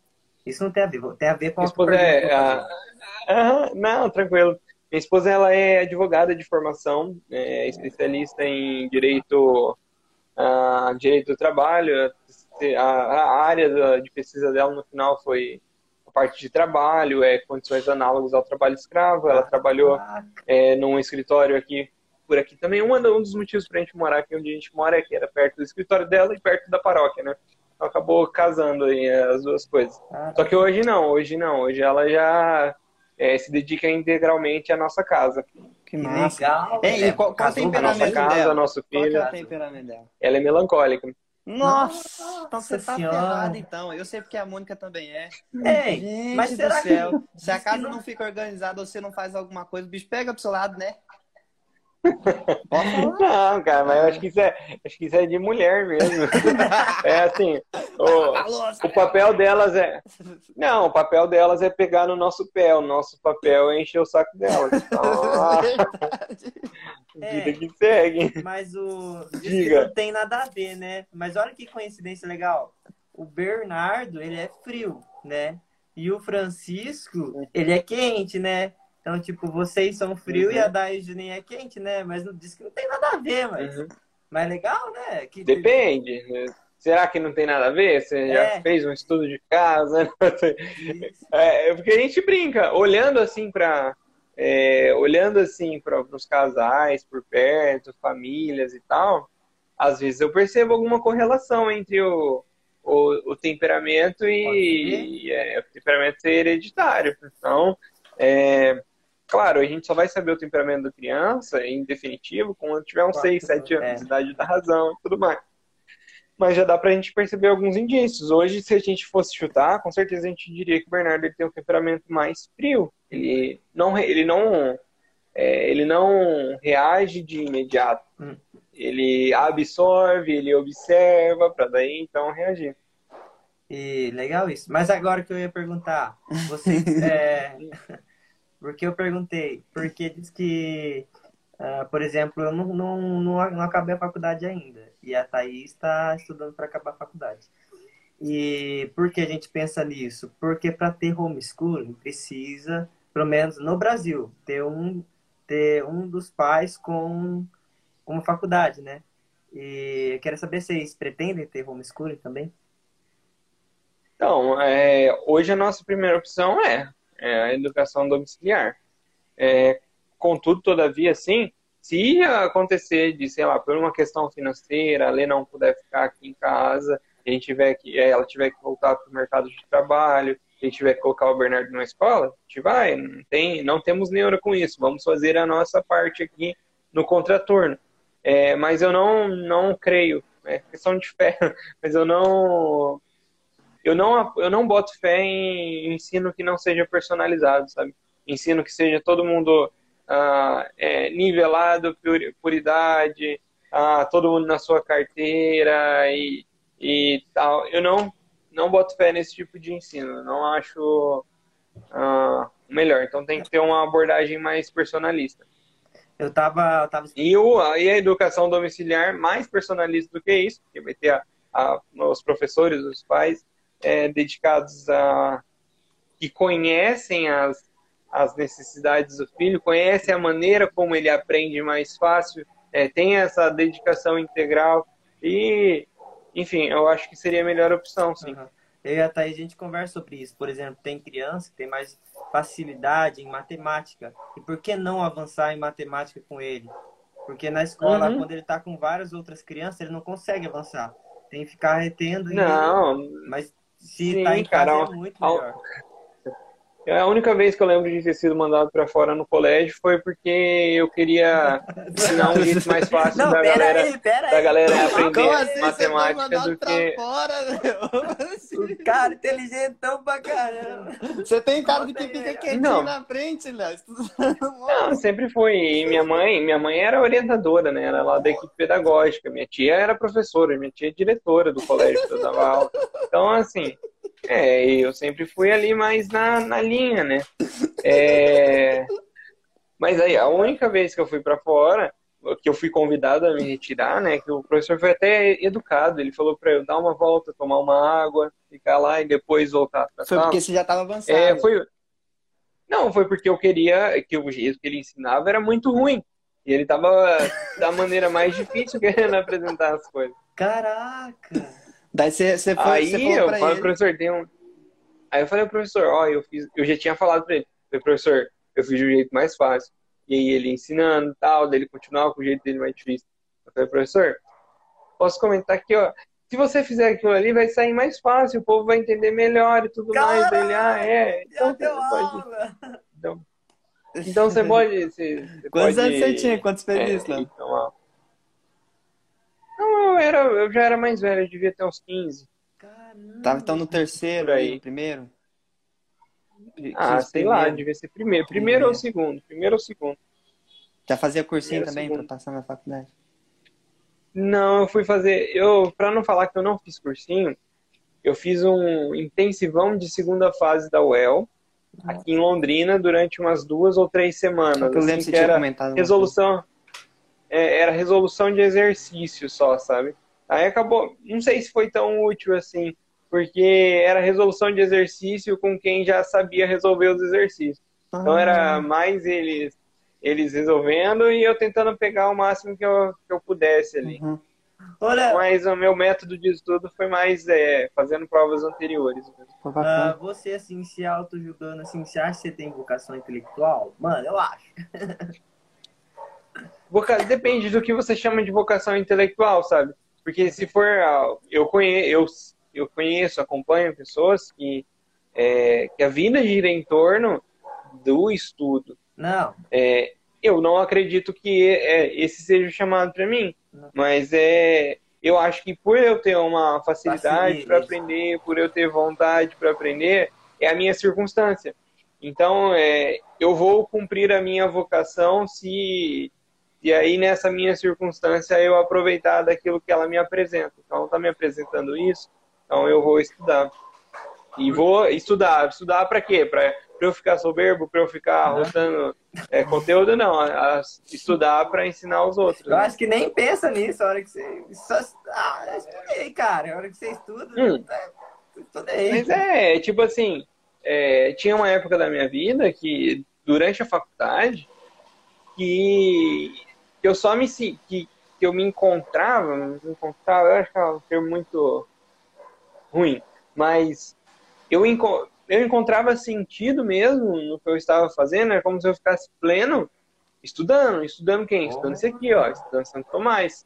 [SPEAKER 2] Isso não tem a ver, tem a ver com a
[SPEAKER 3] esposa é. a- não, tranquilo. Minha esposa ela é advogada de formação, é especialista em direito, ah, direito do trabalho. A, a área da- de pesquisa dela no final foi a parte de trabalho, é condições análogas ao trabalho escravo. Ela trabalhou
[SPEAKER 2] Ah,
[SPEAKER 3] é, num escritório aqui por aqui também. Um, um dos motivos pra gente morar aqui onde a gente mora é que era perto do escritório dela e perto da paróquia, né? Acabou casando aí as duas coisas.
[SPEAKER 2] ah,
[SPEAKER 3] Só que hoje não, hoje não. Hoje ela já é, se dedica integralmente à nossa casa.
[SPEAKER 1] Que
[SPEAKER 2] que
[SPEAKER 1] massa.
[SPEAKER 2] legal.
[SPEAKER 1] Ei, e qual- qual
[SPEAKER 2] casou
[SPEAKER 1] tem
[SPEAKER 2] com
[SPEAKER 3] A nossa
[SPEAKER 1] temperamento
[SPEAKER 3] casa,
[SPEAKER 1] dela?
[SPEAKER 3] nosso
[SPEAKER 1] Qual que
[SPEAKER 3] filho.
[SPEAKER 1] é o temperamento dela?
[SPEAKER 3] Ela é melancólica.
[SPEAKER 1] Nossa, então você tá ferrado então. Eu sei porque a Mônica também é.
[SPEAKER 2] Ei,
[SPEAKER 1] Gente
[SPEAKER 2] mas
[SPEAKER 1] do
[SPEAKER 2] será que-
[SPEAKER 1] céu. Se a
[SPEAKER 2] que
[SPEAKER 1] casa
[SPEAKER 2] não-
[SPEAKER 1] não fica organizada ou você não faz alguma coisa, o bicho pega pro seu lado, né?
[SPEAKER 3] Não, cara, mas eu acho que isso é, acho que isso é de mulher mesmo. É assim, o, o papel delas é. Não, o papel delas é pegar no nosso pé. O nosso papel é encher o saco delas. Então.
[SPEAKER 2] É.
[SPEAKER 3] vida que segue.
[SPEAKER 2] Mas o.
[SPEAKER 3] Diga.
[SPEAKER 2] não tem nada a ver, né? Mas olha que coincidência legal. O Bernardo, ele é frio, né? E o Francisco, ele é quente, né? Então, tipo, vocês são frio
[SPEAKER 3] Uhum.
[SPEAKER 2] e a o Juninho é quente, né? Mas não diz que não tem nada a ver, mas.
[SPEAKER 3] Uhum.
[SPEAKER 2] Mas legal, né? Que,
[SPEAKER 3] Depende. Será que não tem nada a ver? Você já
[SPEAKER 2] É.
[SPEAKER 3] fez um estudo de casa? É, porque a gente brinca, olhando assim para olhando assim para os casais por perto, famílias e tal, às vezes eu percebo alguma correlação entre o, o, o temperamento e, e, é, o temperamento ser hereditário. Então, é, claro, a gente só vai saber o temperamento da criança, em definitivo, quando tiver uns 6, 7 anos
[SPEAKER 2] É.
[SPEAKER 3] de idade da razão e tudo mais mas já dá pra gente perceber alguns indícios. Hoje, se a gente fosse chutar, com certeza a gente diria que o Bernardo ele tem um temperamento mais frio. Ele não, ele não, é, ele não reage de imediato.
[SPEAKER 2] Hum.
[SPEAKER 3] Ele absorve, ele observa para daí então reagir.
[SPEAKER 2] E legal isso. Mas agora que eu ia perguntar, vocês. é, porque eu perguntei, porque diz que, ah, por exemplo, eu não, não, não, não acabei a faculdade ainda. E a Thaís está estudando para acabar a faculdade. E por que a gente pensa nisso? Porque para ter homeschooling precisa, pelo menos no Brasil, ter um, ter um dos pais com uma faculdade, né? E eu quero saber se vocês pretendem ter homeschooling também?
[SPEAKER 3] Então, é, hoje a nossa primeira opção é, é a educação domiciliar. É, contudo, todavia, sim, se acontecer de, sei lá, por uma questão financeira, a Lê não puder ficar aqui em casa, a gente tiver que, é, ela tiver que voltar para o mercado de trabalho, a gente tiver que colocar o Bernardo na escola, a gente vai, não, tem, não temos neura com isso, vamos fazer a nossa parte aqui no contraturno. É, mas eu não, não creio, é questão de fé, mas eu não, eu não, eu não boto fé em ensino que não seja personalizado, sabe? Ensino que seja todo mundo ah, é, nivelado por, idade, ah, todo mundo na sua carteira e, e tal. Eu não, não boto fé nesse tipo de ensino, não acho ah, melhor. Então tem que ter uma abordagem mais personalista.
[SPEAKER 2] Eu tava. Eu tava...
[SPEAKER 3] E, o, e a educação domiciliar mais personalista do que isso, porque vai ter a, a, os professores, os pais é, dedicados a. que conhecem as, as necessidades do filho, conhecem a maneira como ele aprende mais fácil, é, tem essa dedicação integral e, enfim, eu acho que seria a melhor opção, sim. Uhum.
[SPEAKER 2] Eu e a Thaís, a gente conversa sobre isso. Por exemplo, tem criança que tem mais facilidade em matemática. E por que não avançar em matemática com ele? Porque na escola, uhum. quando ele está com várias outras crianças, ele não consegue avançar. Tem que ficar retendo.
[SPEAKER 3] Não.
[SPEAKER 2] Ele... Mas se está em casa, cara, é muito melhor.
[SPEAKER 3] A única vez que eu lembro de ter sido mandado para fora no colégio foi porque eu queria ensinar um jeito mais fácil não, da, galera, aí, da aí. galera aprender assim, matemática do que.
[SPEAKER 2] Fora, meu? cara inteligentão pra caramba.
[SPEAKER 1] Você tem cara de que fica quietinho não. na frente, Léo.
[SPEAKER 3] Não, sempre foi. E minha mãe, minha mãe era orientadora, né? Era lá da equipe pedagógica. Minha tia era professora, minha tia é diretora do colégio que eu dava aula. Então, assim, é, eu sempre fui ali mais na, na linha, né? É... Mas aí, a única vez que eu fui para fora, que eu fui convidado a me retirar, né? Que o professor foi até educado. Ele falou para eu dar uma volta, tomar uma água, ficar lá e depois voltar
[SPEAKER 1] pra Foi porque você já estava avançado.
[SPEAKER 3] É, foi... Não, foi porque eu queria que o jeito que ele ensinava era muito ruim. E ele tava da maneira mais difícil querendo apresentar as coisas.
[SPEAKER 2] Caraca!
[SPEAKER 1] Daí você, você foi.
[SPEAKER 3] Aí
[SPEAKER 1] você
[SPEAKER 3] eu falei, ele. professor, tem um. Aí eu falei, professor, ó, eu fiz. Eu já tinha falado pra ele. Falei, professor, eu fiz de um jeito mais fácil. E aí ele ensinando e tal, daí ele continuava com o jeito dele mais difícil. Eu falei, professor, posso comentar aqui, ó. Se você fizer aquilo ali, vai sair mais fácil, o povo vai entender melhor e tudo Caramba, mais. Ele, ah, é. Então você pode. Então, então você pode. Você, você
[SPEAKER 1] Quantos
[SPEAKER 3] pode,
[SPEAKER 1] anos você tinha? Quantos fez é, isso,
[SPEAKER 3] Então, ó, não, eu, era, eu já era mais velho, eu devia ter uns 15.
[SPEAKER 1] Caramba. Tava então no terceiro aí, primeiro?
[SPEAKER 3] Ah, sei primeiro. lá, devia ser primeiro. Primeiro ou segundo? Primeiro ou segundo.
[SPEAKER 1] Já fazia cursinho primeiro também para passar na faculdade?
[SPEAKER 3] Não, eu fui fazer. Eu, para não falar que eu não fiz cursinho, eu fiz um intensivão de segunda fase da UEL aqui em Londrina durante umas duas ou três semanas.
[SPEAKER 1] eu lembro assim, que era
[SPEAKER 3] resolução é, era resolução de exercício só, sabe? Aí acabou, não sei se foi tão útil assim, porque era resolução de exercício com quem já sabia resolver os exercícios. Ah. Então era ah. mais eles eles resolvendo e eu tentando pegar o máximo que eu, que eu pudesse ali. Uhum. Olha, Mas o meu método de estudo foi mais é, fazendo provas anteriores.
[SPEAKER 2] Uh, você, assim, se auto-julgando, assim, você acha que você tem vocação intelectual? Mano, eu acho.
[SPEAKER 3] Voca... Depende do que você chama de vocação intelectual, sabe? Porque se for. Eu conheço, eu, eu conheço acompanho pessoas que, é, que a vida gira em torno do estudo.
[SPEAKER 2] Não.
[SPEAKER 3] É, eu não acredito que é, esse seja o chamado para mim. Não. Mas é, eu acho que por eu ter uma facilidade para aprender, por eu ter vontade para aprender, é a minha circunstância. Então, é, eu vou cumprir a minha vocação se e aí, nessa minha circunstância, eu aproveitar daquilo que ela me apresenta. Então, ela está me apresentando isso, então eu vou estudar. E vou estudar. Estudar para quê? Para eu ficar soberbo, para eu ficar rotando é, conteúdo? Não. A, estudar para ensinar os outros.
[SPEAKER 2] Eu né? acho que nem pensa nisso a hora que você. Só... Ah, eu estudei, cara. A hora que você estuda, hum. É, estudei.
[SPEAKER 3] Mas é, tipo assim, é, tinha uma época da minha vida que, durante a faculdade, que que eu só me que, que eu me encontrava, me encontrava, eu acho que é um termo muito ruim, mas eu, eu encontrava sentido mesmo no que eu estava fazendo, é como se eu ficasse pleno estudando, estudando quem? Estudando isso aqui, ó, estudando Santo Tomás.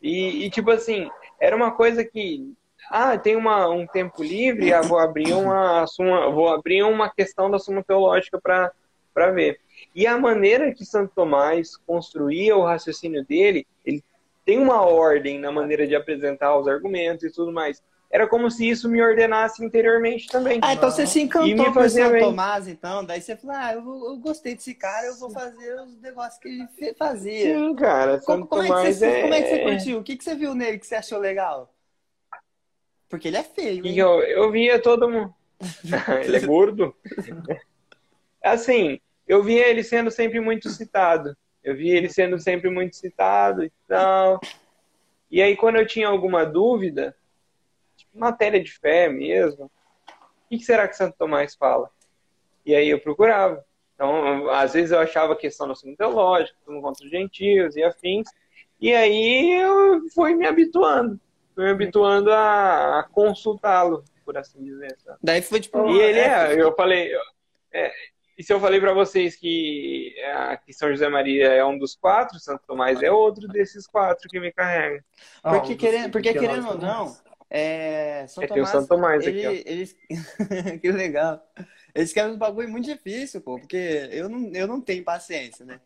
[SPEAKER 3] E, e, tipo assim, era uma coisa que ah, tem uma, um tempo livre, ah, vou abrir uma suma, vou abrir uma questão da suma teológica para para ver. E a maneira que Santo Tomás construía o raciocínio dele, ele tem uma ordem na maneira de apresentar os argumentos e tudo mais. Era como se isso me ordenasse interiormente também.
[SPEAKER 1] Ah, então você se encantou
[SPEAKER 3] fazia
[SPEAKER 1] São
[SPEAKER 3] bem.
[SPEAKER 1] Tomás, então. Daí você falou, ah, eu, eu gostei desse cara, eu vou fazer os negócios que ele fazia.
[SPEAKER 3] Sim, cara.
[SPEAKER 1] Como,
[SPEAKER 3] Santo
[SPEAKER 1] como é que você,
[SPEAKER 3] é...
[SPEAKER 1] como é que você curtiu? O que, que você viu nele que você achou legal? Porque ele é feio,
[SPEAKER 3] eu, eu via todo mundo. ele é gordo. Assim, eu via ele sendo sempre muito citado. Eu via ele sendo sempre muito citado e tal. E aí, quando eu tinha alguma dúvida, tipo, matéria de fé mesmo, o que será que Santo Tomás fala? E aí eu procurava. Então, às vezes eu achava questão no ensino teológico, tudo contra os gentios e afins. E aí eu fui me habituando. Fui me habituando a, a consultá-lo, por assim dizer. sabe?
[SPEAKER 1] Daí foi tipo.
[SPEAKER 3] E ele é, eu falei. é, e se eu falei para vocês que, é, que São José Maria é um dos quatro, Santo Tomás é outro desses quatro que me carrega.
[SPEAKER 1] Porque,
[SPEAKER 2] Ah, um
[SPEAKER 1] querendo, porque
[SPEAKER 2] que
[SPEAKER 1] querendo ou não, é, São
[SPEAKER 3] É, tem o
[SPEAKER 1] Tomás,
[SPEAKER 3] Santo Tomás
[SPEAKER 1] ele,
[SPEAKER 3] aqui,
[SPEAKER 1] eles... que legal. Eles querem um bagulho muito difícil, pô, porque eu não, eu não tenho paciência, né?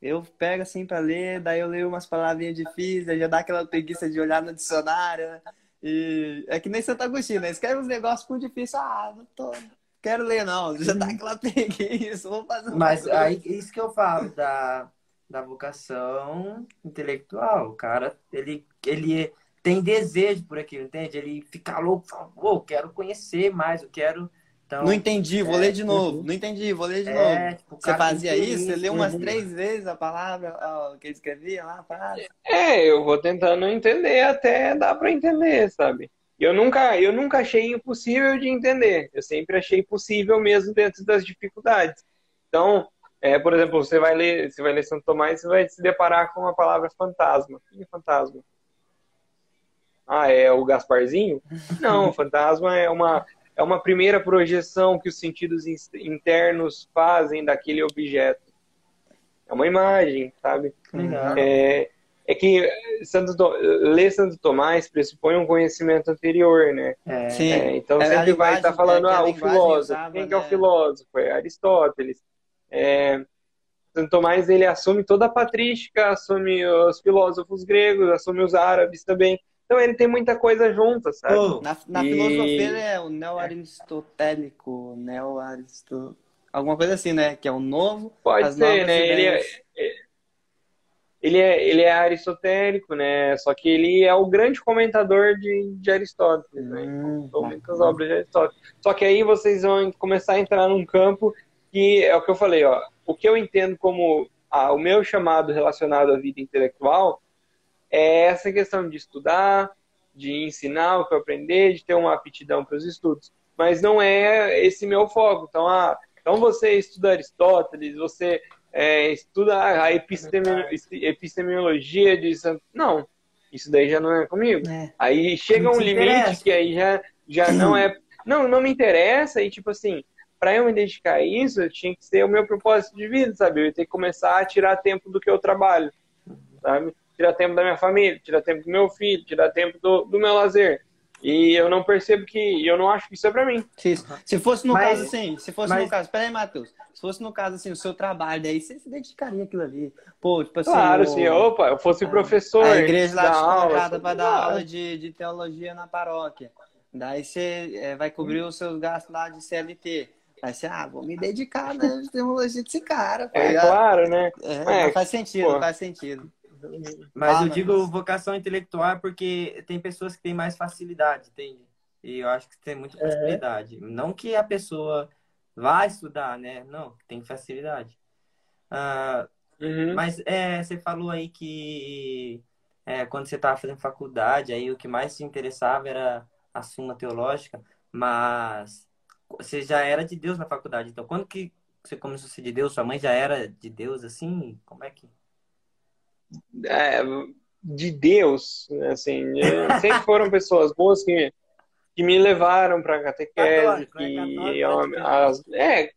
[SPEAKER 1] Eu pego assim pra ler, daí eu leio umas palavrinhas difíceis, aí já dá aquela preguiça de olhar no dicionário, né? E é que nem Santo Agostinho, né? Escreve uns negócios muito difíceis, ah, não tô, quero ler não, já dá aquela preguiça, vou fazer um
[SPEAKER 2] Mas aí, isso que eu falo da, da vocação intelectual. O cara, ele, ele tem desejo por aquilo, entende? Ele fica louco, fala, pô, quero conhecer mais, eu quero. Então,
[SPEAKER 1] Não entendi, vou ler de novo. Não entendi, vou ler de novo.
[SPEAKER 2] é, tipo, o
[SPEAKER 1] Você fazia isso? Você leu umas
[SPEAKER 2] Uhum.
[SPEAKER 1] três vezes a palavra ó, que ele escrevia lá, a frase?
[SPEAKER 3] É, eu vou tentando entender até dar para entender, sabe? Eu nunca, eu nunca achei impossível de entender. Eu sempre achei possível mesmo dentro das dificuldades. Então, é, por exemplo, você vai ler, você vai ler Santo Tomás, você vai se deparar com a palavra fantasma. O que é fantasma? Ah, é o Gasparzinho? Não, fantasma é uma é uma primeira projeção que os sentidos in- internos fazem daquele objeto. É uma imagem, sabe?
[SPEAKER 2] Legal.
[SPEAKER 3] É, é que Santo, To- ler Santo Tomás pressupõe um conhecimento anterior, né?
[SPEAKER 2] É.
[SPEAKER 1] Sim.
[SPEAKER 3] É, então
[SPEAKER 1] É, a
[SPEAKER 3] sempre vai estar falando,
[SPEAKER 1] é
[SPEAKER 3] ah, o filósofo.
[SPEAKER 1] usava,
[SPEAKER 3] Quem que é o
[SPEAKER 1] né?
[SPEAKER 3] filósofo? É Aristóteles. É, Santo Tomás, ele assume toda a patrística, assume os filósofos gregos, assume os árabes também. Então ele tem muita coisa junta, sabe?
[SPEAKER 2] Ô,
[SPEAKER 1] Na, na
[SPEAKER 3] E-
[SPEAKER 1] filosofia ele é o neo-aristotélico, neo-aristo... Alguma coisa assim, né? Que é o novo,
[SPEAKER 3] Pode
[SPEAKER 1] as
[SPEAKER 3] ser, né? Ele é,
[SPEAKER 1] ideias.
[SPEAKER 3] Ele, é, ele é aristotélico, né? Só que ele é o grande comentador de, de Aristóteles, né?
[SPEAKER 1] Hum,
[SPEAKER 3] São muitas obras de Aristóteles. Só que aí vocês vão começar a entrar num campo que é o que eu falei, ó. O que eu entendo como ah, o meu chamado relacionado à vida intelectual é essa questão de estudar, de ensinar o que eu aprender, de ter uma aptidão para os estudos. Mas não é esse meu foco. Então, ah, então você estuda Aristóteles, você é, estuda a episteme- epistemologia de. Não, isso daí já não é comigo.
[SPEAKER 1] É.
[SPEAKER 3] Aí chega
[SPEAKER 2] Não
[SPEAKER 3] um
[SPEAKER 2] te
[SPEAKER 3] limite
[SPEAKER 2] interessa.
[SPEAKER 3] que aí já, já não é. Não, não me interessa. E tipo assim, para eu me dedicar a isso, eu tinha que ser o meu propósito de vida, sabe? Eu ia ter que começar a tirar tempo do que eu trabalho, sabe? Tirar tempo da minha família, tirar tempo do meu filho, tirar tempo do, do meu lazer. E eu não percebo que. e Eu não acho que isso é pra mim.
[SPEAKER 1] Se, se fosse no
[SPEAKER 2] Mas-
[SPEAKER 1] caso assim, se fosse
[SPEAKER 2] mas-
[SPEAKER 1] no caso, peraí, Matheus, se fosse no caso assim, o seu trabalho, daí você se dedicaria àquilo ali. Pô, tipo assim.
[SPEAKER 3] Claro,
[SPEAKER 1] o-
[SPEAKER 3] se opa, eu fosse professor.
[SPEAKER 1] A igreja lá te
[SPEAKER 3] aula,
[SPEAKER 1] contrata para dar aula de, de teologia na paróquia. Daí você é, vai cobrir os seus gastos lá de CLT. Aí você, ah, vou me dedicar na teologia desse cara. tá
[SPEAKER 3] É claro, né?
[SPEAKER 1] É,
[SPEAKER 3] É,
[SPEAKER 1] não faz sentido,
[SPEAKER 3] pô.
[SPEAKER 1] faz sentido.
[SPEAKER 2] Mas
[SPEAKER 1] Ah,
[SPEAKER 2] eu
[SPEAKER 1] mas-
[SPEAKER 2] digo vocação intelectual porque tem pessoas que têm mais facilidade, entende? E eu acho que tem muita facilidade. Não que a pessoa vá estudar, né? Não, tem facilidade. Ah,
[SPEAKER 3] Uhum.
[SPEAKER 2] mas é, você falou aí que é, quando você estava fazendo faculdade, aí o que mais te interessava era a suma teológica, mas você já era de Deus na faculdade. Então, quando que você começou a ser de Deus? Sua mãe já era de Deus assim? Como é que?
[SPEAKER 3] É, de Deus, né, assim, sempre foram pessoas boas que, que me levaram para catequese,
[SPEAKER 2] Católico, né?
[SPEAKER 3] que
[SPEAKER 2] Católico,
[SPEAKER 3] as- é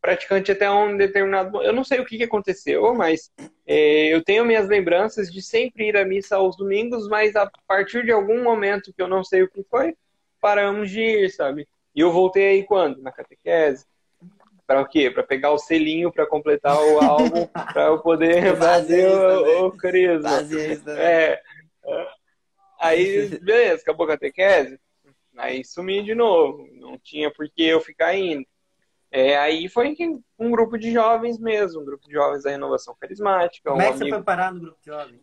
[SPEAKER 3] praticante até um determinado, eu não sei o que, que aconteceu, mas é, eu tenho minhas lembranças de sempre ir à missa aos domingos, mas a partir de algum momento que eu não sei o que foi, paramos de ir, sabe? E eu voltei aí quando? Na catequese. Para o quê? Para pegar o selinho para completar o álbum, para eu poder fazer o, o crisma.
[SPEAKER 1] Fazia isso também.
[SPEAKER 3] É. Aí, beleza, acabou a catequese. Aí sumi de novo. Não tinha por que eu ficar indo. É, aí foi um grupo de jovens mesmo, um grupo de jovens da renovação carismática.
[SPEAKER 2] Como
[SPEAKER 3] um
[SPEAKER 2] é que você
[SPEAKER 3] amigo
[SPEAKER 2] foi parar no grupo de jovens?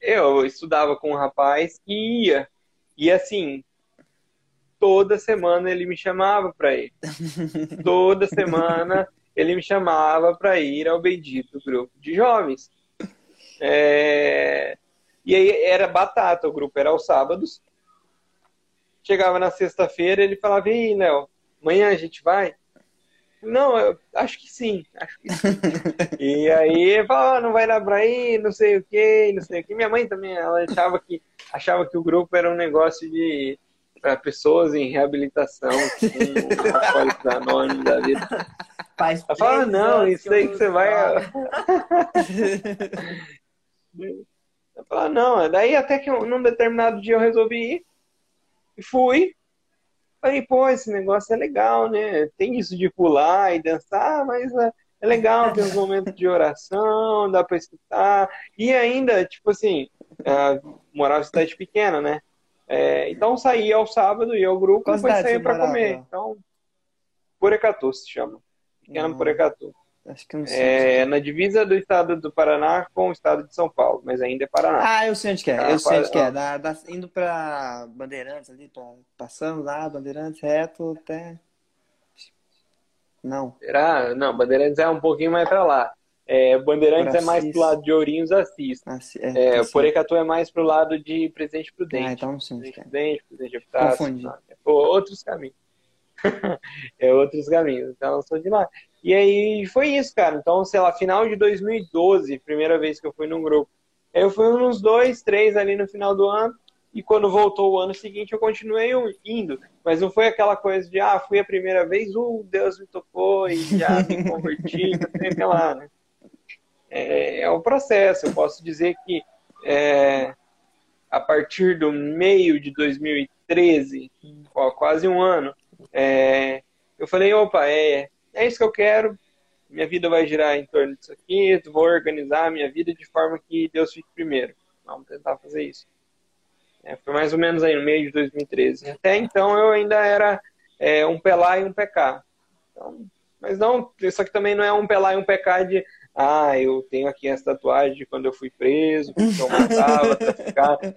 [SPEAKER 3] Eu estudava com um rapaz que ia. E assim, toda semana ele me chamava para ir. toda semana ele me chamava para ir ao bendito grupo de jovens. É, E aí era batata, o grupo era aos sábados. Chegava na sexta-feira, ele falava, e aí, Léo, amanhã a gente vai? Não, eu acho que sim, acho que sim. e aí, falava, ah, não vai dar pra ir, não sei o que, não sei o que. Minha mãe também, ela achava que, achava que o grupo era um negócio de para pessoas em reabilitação, com alcoólicos anônimos da vida.
[SPEAKER 2] Faz
[SPEAKER 3] Ela fala, não, isso
[SPEAKER 2] que eu
[SPEAKER 3] aí
[SPEAKER 2] tô
[SPEAKER 3] que você vai. Eu falo, não, daí até que eu- num determinado dia eu resolvi ir e fui. Falei, pô, esse negócio é legal, né? Tem isso de pular e dançar, mas é, é legal, tem uns momentos de oração, dá pra escutar. E ainda, tipo assim, ah, morava em cidade pequena, né? É, então saía ao sábado, ia ao grupo e depois saía
[SPEAKER 1] morava?
[SPEAKER 3] comer. Então, Porecatu se chama. Pequena
[SPEAKER 1] Não.
[SPEAKER 3] Porecatu.
[SPEAKER 1] Acho que não sei.
[SPEAKER 3] É na divisa do estado do Paraná com o estado de São Paulo, mas ainda é Paraná.
[SPEAKER 1] Ah, eu sei onde que é.
[SPEAKER 3] Ah,
[SPEAKER 1] Eu sei onde que é. Da, da- indo pra Bandeirantes ali, pra, passando lá, Bandeirantes, reto até. Não.
[SPEAKER 3] Será? Não, Bandeirantes é um pouquinho mais pra lá. É, Bandeirantes é mais
[SPEAKER 1] Assis.
[SPEAKER 3] pro lado de Ourinhos Assis.
[SPEAKER 1] Assim,
[SPEAKER 3] É,
[SPEAKER 1] assim.
[SPEAKER 3] Porecatu é mais pro lado de Presidente Prudente.
[SPEAKER 1] Ah, então onde
[SPEAKER 3] Presidente
[SPEAKER 1] é.
[SPEAKER 3] Prudente, Presidente Epitácio.
[SPEAKER 1] Confundi.
[SPEAKER 3] não, é outros caminhos. é outros caminhos. Então eu sou de lá. E aí foi isso, cara. Então, sei lá, final de 2012, primeira vez que eu fui num grupo. Aí eu fui uns dois, três ali no final do ano. E quando voltou o ano seguinte, eu continuei indo. Mas não foi aquela coisa de, ah, fui a primeira vez, uh, Deus me tocou e já me converti, não que lá, né? É, é um processo. Eu posso dizer que é, a partir do meio de 2013, ó, quase um ano, é, eu falei, opa, é, é isso que eu quero, minha vida vai girar em torno disso aqui, vou organizar a minha vida de forma que Deus fique primeiro. Vamos tentar fazer isso. É, foi mais ou menos aí no meio de 2013. Até então eu ainda era é, um pelá e um PK. Então, mas não, isso aqui também não é um pelá e um PK de ah, eu tenho aqui essa tatuagem de quando eu fui preso, porque eu matava, traficava.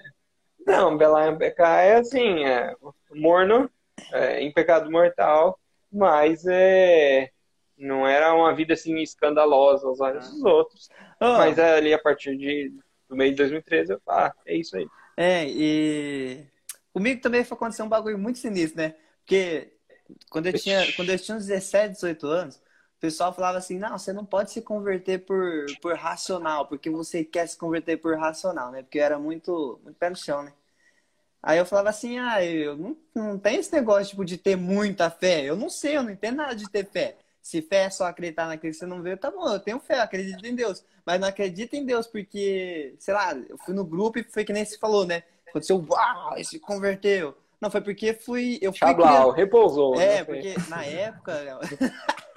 [SPEAKER 3] Não, um PK é assim, é morno, é, em pecado mortal, mas é, não era uma vida assim escandalosa aos olhos dos outros.
[SPEAKER 1] Ah,
[SPEAKER 3] Mas é ali a partir de, do meio de 2013 eu falo, ah, é isso aí.
[SPEAKER 1] É, e comigo também foi acontecer um bagulho muito sinistro, né? Porque quando eu tinha, quando eu tinha uns 17, 18 anos, o pessoal falava assim, não, você não pode se converter por, por racional, porque você quer se converter por racional, né? Porque eu era muito, muito pé no chão, né? Aí eu falava assim, ah, eu não, não tenho esse negócio, tipo, de ter muita fé. Eu não sei, eu não entendo nada de ter fé. Se fé é só acreditar naquilo que você não vê, tá bom, eu tenho fé, eu acredito em Deus. Mas não acredito em Deus porque, sei lá, eu fui no grupo e foi que nem você falou, né? Aconteceu, uau, ele se converteu. Não, foi porque fui, eu fui
[SPEAKER 3] Chablau, repousou.
[SPEAKER 1] é,
[SPEAKER 3] né?
[SPEAKER 1] porque na época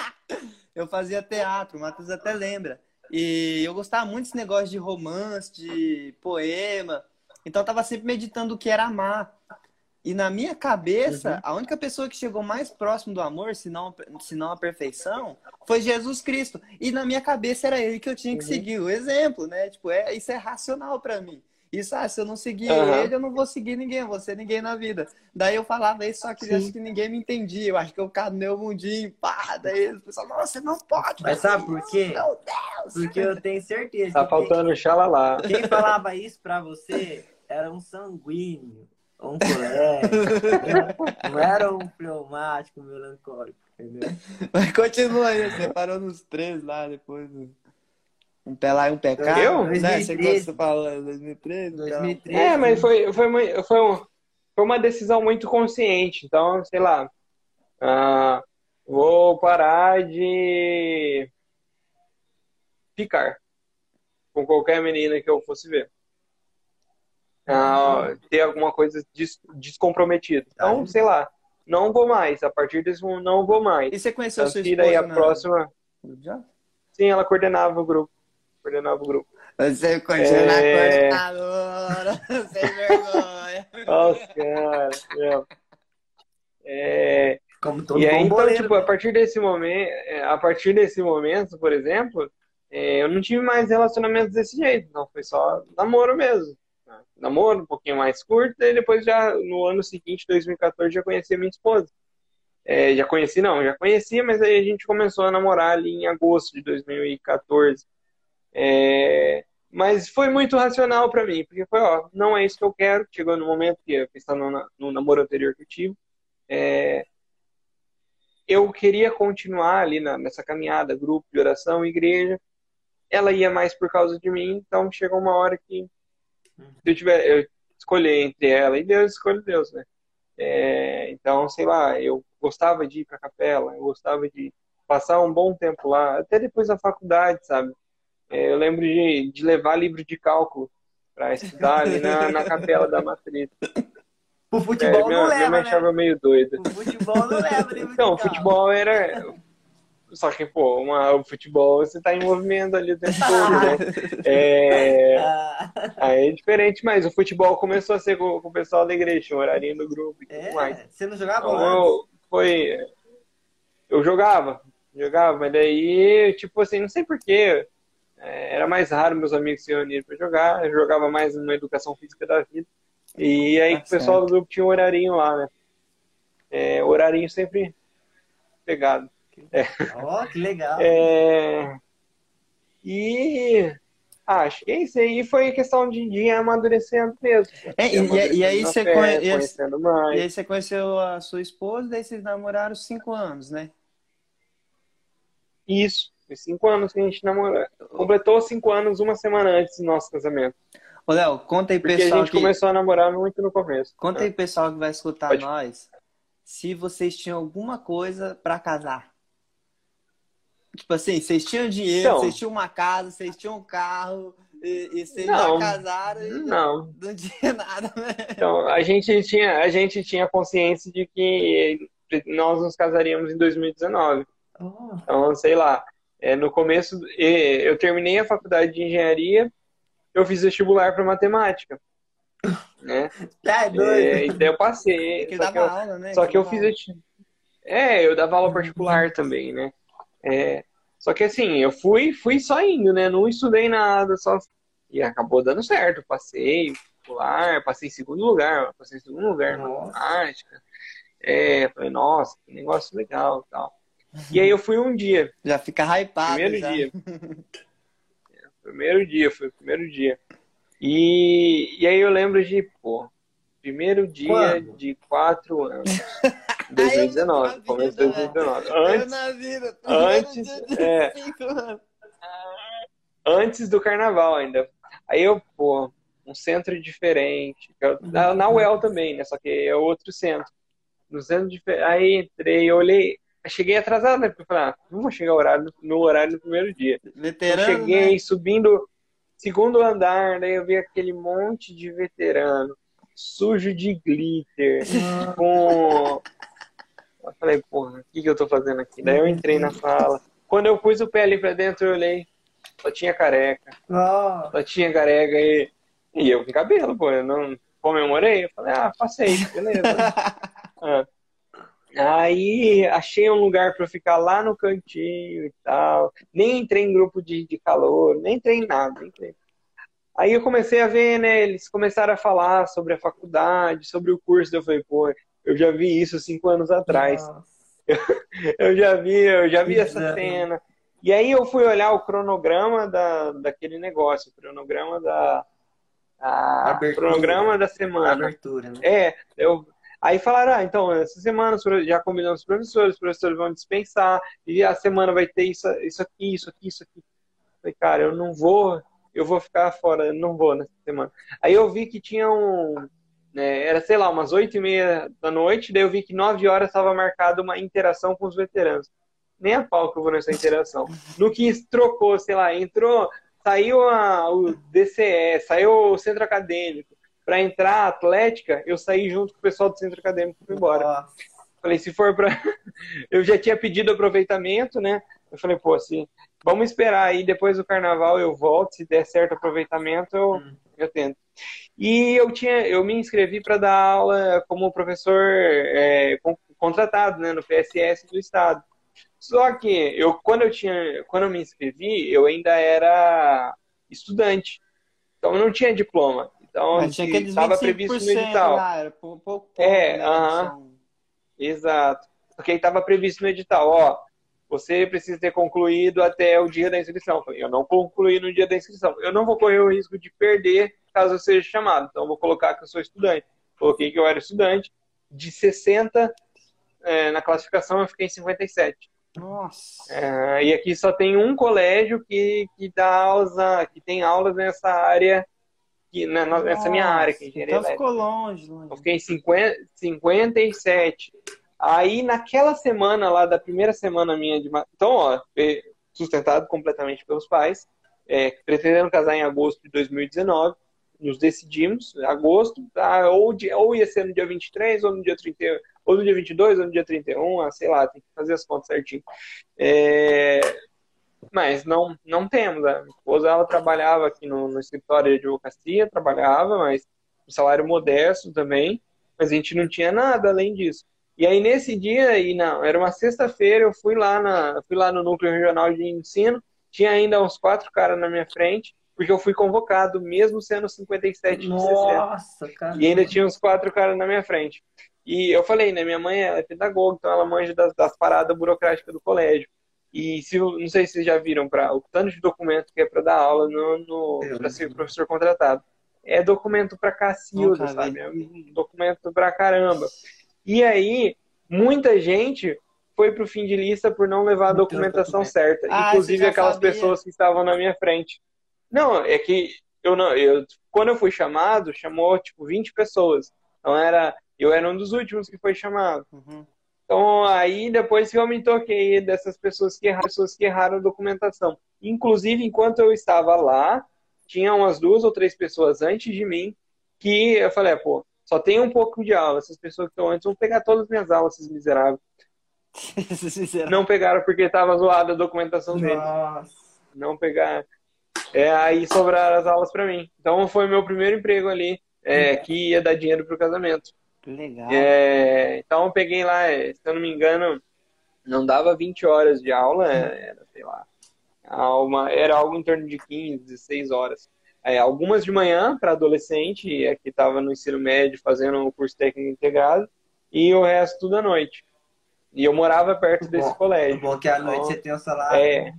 [SPEAKER 1] eu fazia teatro, o Matheus até lembra. E eu gostava muito desse negócio de romance, de poema. Então eu tava sempre meditando o que era amar. E na minha cabeça, a única pessoa que chegou mais próximo do amor, se não, se não a perfeição, foi Jesus Cristo. E na minha cabeça era ele que eu tinha que seguir, o exemplo, né? Tipo, é, isso é racional pra mim. Isso, ah, se eu não seguir
[SPEAKER 3] Aham.
[SPEAKER 1] ele, eu não vou seguir ninguém, eu vou ser ninguém na vida. Daí eu falava isso, só que eu acho que ninguém me entendia. Eu acho que eu ficava no meu mundinho, pá, daí o pessoal, nossa, você não pode.
[SPEAKER 2] Mas sabe por quê?
[SPEAKER 1] Meu Deus!
[SPEAKER 2] Porque eu tenho certeza
[SPEAKER 3] Tá faltando
[SPEAKER 2] quem, quem falava isso pra você era um sanguíneo, um colega. não era um fleumático, melancólico, entendeu?
[SPEAKER 1] Mas continua aí, você parou nos três lá depois. do- Um pé lá e um pé cá.
[SPEAKER 3] Eu?
[SPEAKER 1] Né? Você
[SPEAKER 2] 2013.
[SPEAKER 1] você falou 2013? então.
[SPEAKER 2] 2013.
[SPEAKER 3] É, mas foi, foi, uma- foi, um- foi uma decisão muito consciente. Então, sei lá, ah, vou parar de ficar com qualquer menina que eu fosse ver. Ah, ter alguma coisa des- descomprometida. Então, sei lá, não vou mais. A partir desse momento, não vou mais.
[SPEAKER 1] E você conheceu
[SPEAKER 3] Tanto
[SPEAKER 1] sua
[SPEAKER 3] que
[SPEAKER 1] esposa
[SPEAKER 3] daí a
[SPEAKER 1] na-
[SPEAKER 3] próxima.
[SPEAKER 1] Já?
[SPEAKER 3] Sim, ela coordenava o grupo. Coordenava o grupo.
[SPEAKER 1] Você continua
[SPEAKER 3] É.
[SPEAKER 1] coordenadora, sem vergonha.
[SPEAKER 3] Nossa, cara. meu. É,
[SPEAKER 2] Como todo
[SPEAKER 3] e aí, então,
[SPEAKER 2] boleiro.
[SPEAKER 3] tipo, a partir desse momento, a partir desse momento, por exemplo, é, eu não tive mais relacionamentos desse jeito, não, foi só namoro mesmo. né? Namoro um pouquinho mais curto, e depois já no ano seguinte, 2014, já conheci a minha esposa. É, já conheci, não, já conhecia, mas aí a gente começou a namorar ali em agosto de 2014. É, mas foi muito racional pra mim, porque foi, ó, não é isso que eu quero. Chegou no momento que, pensando no, no namoro anterior que eu tive, é, eu queria continuar ali na- nessa caminhada, grupo de oração, igreja. Ela ia mais por causa de mim, então chegou uma hora que se eu tiver eu escolher entre ela e Deus, escolho Deus, né? É, então, sei lá, eu gostava de ir pra capela, eu gostava de passar um bom tempo lá, até depois da faculdade, sabe? É, eu lembro de, de levar livro de cálculo para estudar ali na, na capela da matriz.
[SPEAKER 2] O futebol
[SPEAKER 3] minha,
[SPEAKER 2] não
[SPEAKER 3] minha
[SPEAKER 2] leva, né?
[SPEAKER 3] achava meio doida.
[SPEAKER 2] O futebol não leva, né?
[SPEAKER 3] Então, o futebol era. Só que, pô, uma, o futebol você tá em movimento ali o tempo todo, né? É,
[SPEAKER 2] Ah,
[SPEAKER 3] aí é diferente, mas o futebol começou a ser com, com o pessoal da igreja, tinha o horarinho do grupo e tudo mais.
[SPEAKER 2] é, você não jogava
[SPEAKER 3] Então, eu, foi. Eu jogava, jogava, mas daí, tipo assim, não sei porquê. Era mais raro meus amigos se reunirem pra jogar. Eu jogava mais numa educação física da vida. E aí
[SPEAKER 1] Tá
[SPEAKER 3] o pessoal
[SPEAKER 1] certo.
[SPEAKER 3] do grupo tinha um horarinho lá, né? É, horarinho sempre pegado.
[SPEAKER 2] Ó, que legal.
[SPEAKER 3] É, E acho que é isso aí foi questão de, ir amadurecendo mesmo.
[SPEAKER 1] É, e- e- e aí
[SPEAKER 3] Amadurecendo na
[SPEAKER 1] você
[SPEAKER 3] fé,
[SPEAKER 1] conhe- e- E aí você conheceu a sua esposa, daí vocês namoraram cinco anos, né?
[SPEAKER 3] Isso, foi cinco anos que a gente namorou. Completou cinco anos uma semana antes do nosso casamento.
[SPEAKER 1] Ô, Léo, conta aí,
[SPEAKER 3] Porque a
[SPEAKER 1] pessoal,
[SPEAKER 3] gente
[SPEAKER 1] que...
[SPEAKER 3] começou a namorar muito no começo.
[SPEAKER 1] conta aí, pessoal que vai escutar
[SPEAKER 3] Pode.
[SPEAKER 1] nós, se vocês tinham alguma coisa pra casar. Tipo assim, vocês tinham dinheiro,
[SPEAKER 3] Então.
[SPEAKER 1] vocês tinham uma casa, vocês tinham um carro, e, e vocês
[SPEAKER 3] Não.
[SPEAKER 1] já casaram e
[SPEAKER 3] Não.
[SPEAKER 1] não tinha nada, né?
[SPEAKER 3] Então, a gente tinha, a gente tinha consciência de que nós nos casaríamos em 2019.
[SPEAKER 2] Oh,
[SPEAKER 3] Então, sei lá, é, no começo, eu terminei a faculdade de engenharia, eu fiz vestibular para matemática. Né?
[SPEAKER 2] tá
[SPEAKER 3] É,
[SPEAKER 2] doido.
[SPEAKER 3] então eu passei. Só que eu,
[SPEAKER 1] aula, né?
[SPEAKER 3] só que eu fiz. É, eu dava aula particular também, né? É, só que assim, eu fui, fui só indo, né? Não estudei nada, só. E acabou dando certo. Passei particular, passei em segundo lugar, passei em segundo lugar na matemática. É, falei, nossa, que negócio legal e tal. E aí eu fui um dia,
[SPEAKER 1] Já fica hypado.
[SPEAKER 3] primeiro
[SPEAKER 1] já.
[SPEAKER 3] dia. Primeiro dia, foi o primeiro dia. E, e aí eu lembro de, pô, primeiro dia
[SPEAKER 2] Quando?
[SPEAKER 3] de quatro anos.
[SPEAKER 1] Ai, eu não
[SPEAKER 3] 2019,
[SPEAKER 1] tô
[SPEAKER 3] começo de
[SPEAKER 1] na vida,
[SPEAKER 3] 2019.
[SPEAKER 1] Eu
[SPEAKER 3] Antes,
[SPEAKER 1] na vida.
[SPEAKER 3] antes, é. antes do carnaval ainda. Aí eu, pô, um centro diferente. Eu- na UEL também, né? Só que é outro centro. No centro diferente. Aí entrei, eu olhei. Cheguei atrasado, né? Porque eu falei, ah, não vou chegar horário no, horário no primeiro dia. Eu
[SPEAKER 1] Veterano,
[SPEAKER 3] cheguei
[SPEAKER 1] né?
[SPEAKER 3] subindo segundo andar, daí eu vi aquele monte de veterano, sujo de glitter, com. Eu falei, porra, o que, que eu tô fazendo aqui? Daí eu entrei na sala. Quando eu pus o pé ali pra dentro, eu olhei, só tinha careca,
[SPEAKER 2] Ó,
[SPEAKER 3] só tinha careca e, e eu com cabelo, pô, eu não comemorei. Eu falei, ah, passei, beleza. Ah. Aí achei um lugar pra eu ficar lá no cantinho e tal. Nem entrei em grupo de, de calor, nem entrei em nada. nem entrei. Aí eu comecei a ver, né? Eles começaram a falar sobre a faculdade, sobre o curso. Eu falei, pô, eu já vi isso cinco anos atrás.
[SPEAKER 2] nossa.
[SPEAKER 3] Eu já vi, eu já vi essa
[SPEAKER 2] Exato.
[SPEAKER 3] cena. E aí eu fui olhar o cronograma da, daquele negócio, o cronograma da. A,
[SPEAKER 2] Abertura.
[SPEAKER 3] cronograma da semana.
[SPEAKER 2] Abertura, né?
[SPEAKER 3] É, eu. Aí falaram, ah, então, essa semana já combinamos com os professores, os professores vão dispensar, e a semana vai ter isso, isso aqui, isso aqui, isso aqui. Falei, cara, eu não vou, eu vou ficar fora, eu não vou nessa semana. Aí eu vi que tinha um, né, era, sei lá, umas oito e meia da noite, daí eu vi que nove horas estava marcada uma interação com os veteranos. Nem a pau que eu vou nessa interação. No que trocou, sei lá, entrou, saiu a, o DCE, saiu o centro acadêmico. Para entrar Atlética, eu saí junto com o pessoal do centro acadêmico e fui embora.
[SPEAKER 2] Nossa.
[SPEAKER 3] Falei, se for para. eu já tinha pedido aproveitamento, né? Eu falei, pô, se vamos esperar aí, depois do carnaval eu volto, se der certo aproveitamento, eu, hum. eu tento. E eu tinha, eu me inscrevi para dar aula como professor é, contratado, né, no PSS do estado. Só que eu, quando eu tinha, quando eu me inscrevi, eu ainda era estudante, então eu não tinha diploma. Então estava previsto no edital. Lá, era pouco, pouco, é, né, uh -huh, exato. Porque estava previsto no edital, ó, você precisa ter concluído até o dia da inscrição. Eu não concluí no dia da inscrição. Eu não vou correr o risco de perder caso eu seja chamado. Então, eu vou colocar que eu sou estudante. Coloquei que eu era estudante. De 60 é, na classificação, eu fiquei em 57.
[SPEAKER 1] Nossa.
[SPEAKER 3] É, e aqui só tem um colégio que, que dá aulas, que tem aulas nessa área, que, né, nessa minha área, que é engenharia
[SPEAKER 1] Então ficou longe, longe.
[SPEAKER 3] Eu fiquei em 50, 57. Aí, naquela semana lá, da primeira semana minha de. Então, ó, sustentado completamente pelos pais, é, pretendendo casar em agosto de 2019, nos decidimos, agosto, tá, ou, de, ou ia ser no dia 23, ou no dia 30, ou no dia 22, ou no dia 31, ah, sei lá, tem que fazer as contas certinho. É, mas não, não temos. A minha esposa ela trabalhava aqui no, no escritório de advocacia, trabalhava, mas um salário modesto também, mas a gente não tinha nada além disso. E aí nesse dia, e não, era uma sexta-feira, eu fui lá na, fui lá no núcleo regional de ensino, tinha ainda uns quatro caras na minha frente, porque eu fui convocado, mesmo sendo 57
[SPEAKER 1] Nossa, cara.
[SPEAKER 3] E ainda tinha uns quatro caras na minha frente. E eu falei, né, minha mãe é pedagoga, então ela manja das, das paradas burocráticas do colégio. E se não sei se vocês já viram para o tanto de documento que é para dar aula no, no para ser professor contratado. É documento para cacilda, sabe? É um documento para caramba. E aí, muita gente foi para o fim de lista por não levar a documentação certa. Ah, inclusive aquelas sabia. pessoas que estavam na minha frente. Não, é que eu não. Eu, quando eu fui chamado, chamou tipo 20 pessoas. Então era. Eu era um dos últimos que foi chamado. Uhum. Então aí depois que eu me toquei dessas pessoas que erraram, pessoas que erraram a documentação. Inclusive, enquanto eu estava lá, tinha umas duas ou três pessoas antes de mim que eu falei, pô, só tem um pouco de aula. Essas pessoas que estão antes vão pegar todas as minhas aulas, esses miseráveis. Não pegaram porque estava zoada a documentação deles. Não pegaram. É, aí sobraram as aulas para mim. Então foi meu primeiro emprego ali, é, que ia dar dinheiro pro casamento.
[SPEAKER 1] Legal.
[SPEAKER 3] É, então eu peguei lá, é, se eu não me engano, não dava 20 horas de aula, é, era, sei lá, uma, era algo em torno de 15, 16 horas. É, algumas de manhã para adolescente, é, que estava no ensino médio fazendo o curso técnico integrado, e o resto tudo à noite. E eu morava perto desse
[SPEAKER 2] bom,
[SPEAKER 3] colégio.
[SPEAKER 2] Bom que à noite então, você tem o salário é,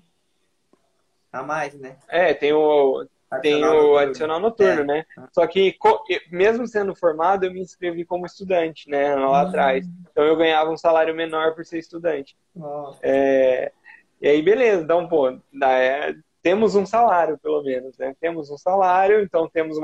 [SPEAKER 2] a mais, né?
[SPEAKER 3] É, tem o, tem o adicional noturno, é. né? Só que, mesmo sendo formado, eu me inscrevi como estudante, né? Lá uhum. atrás. Então eu ganhava um salário menor por ser estudante. É, e aí, beleza. Então, pô, é, temos um salário, pelo menos, né? Temos um salário, então temos uma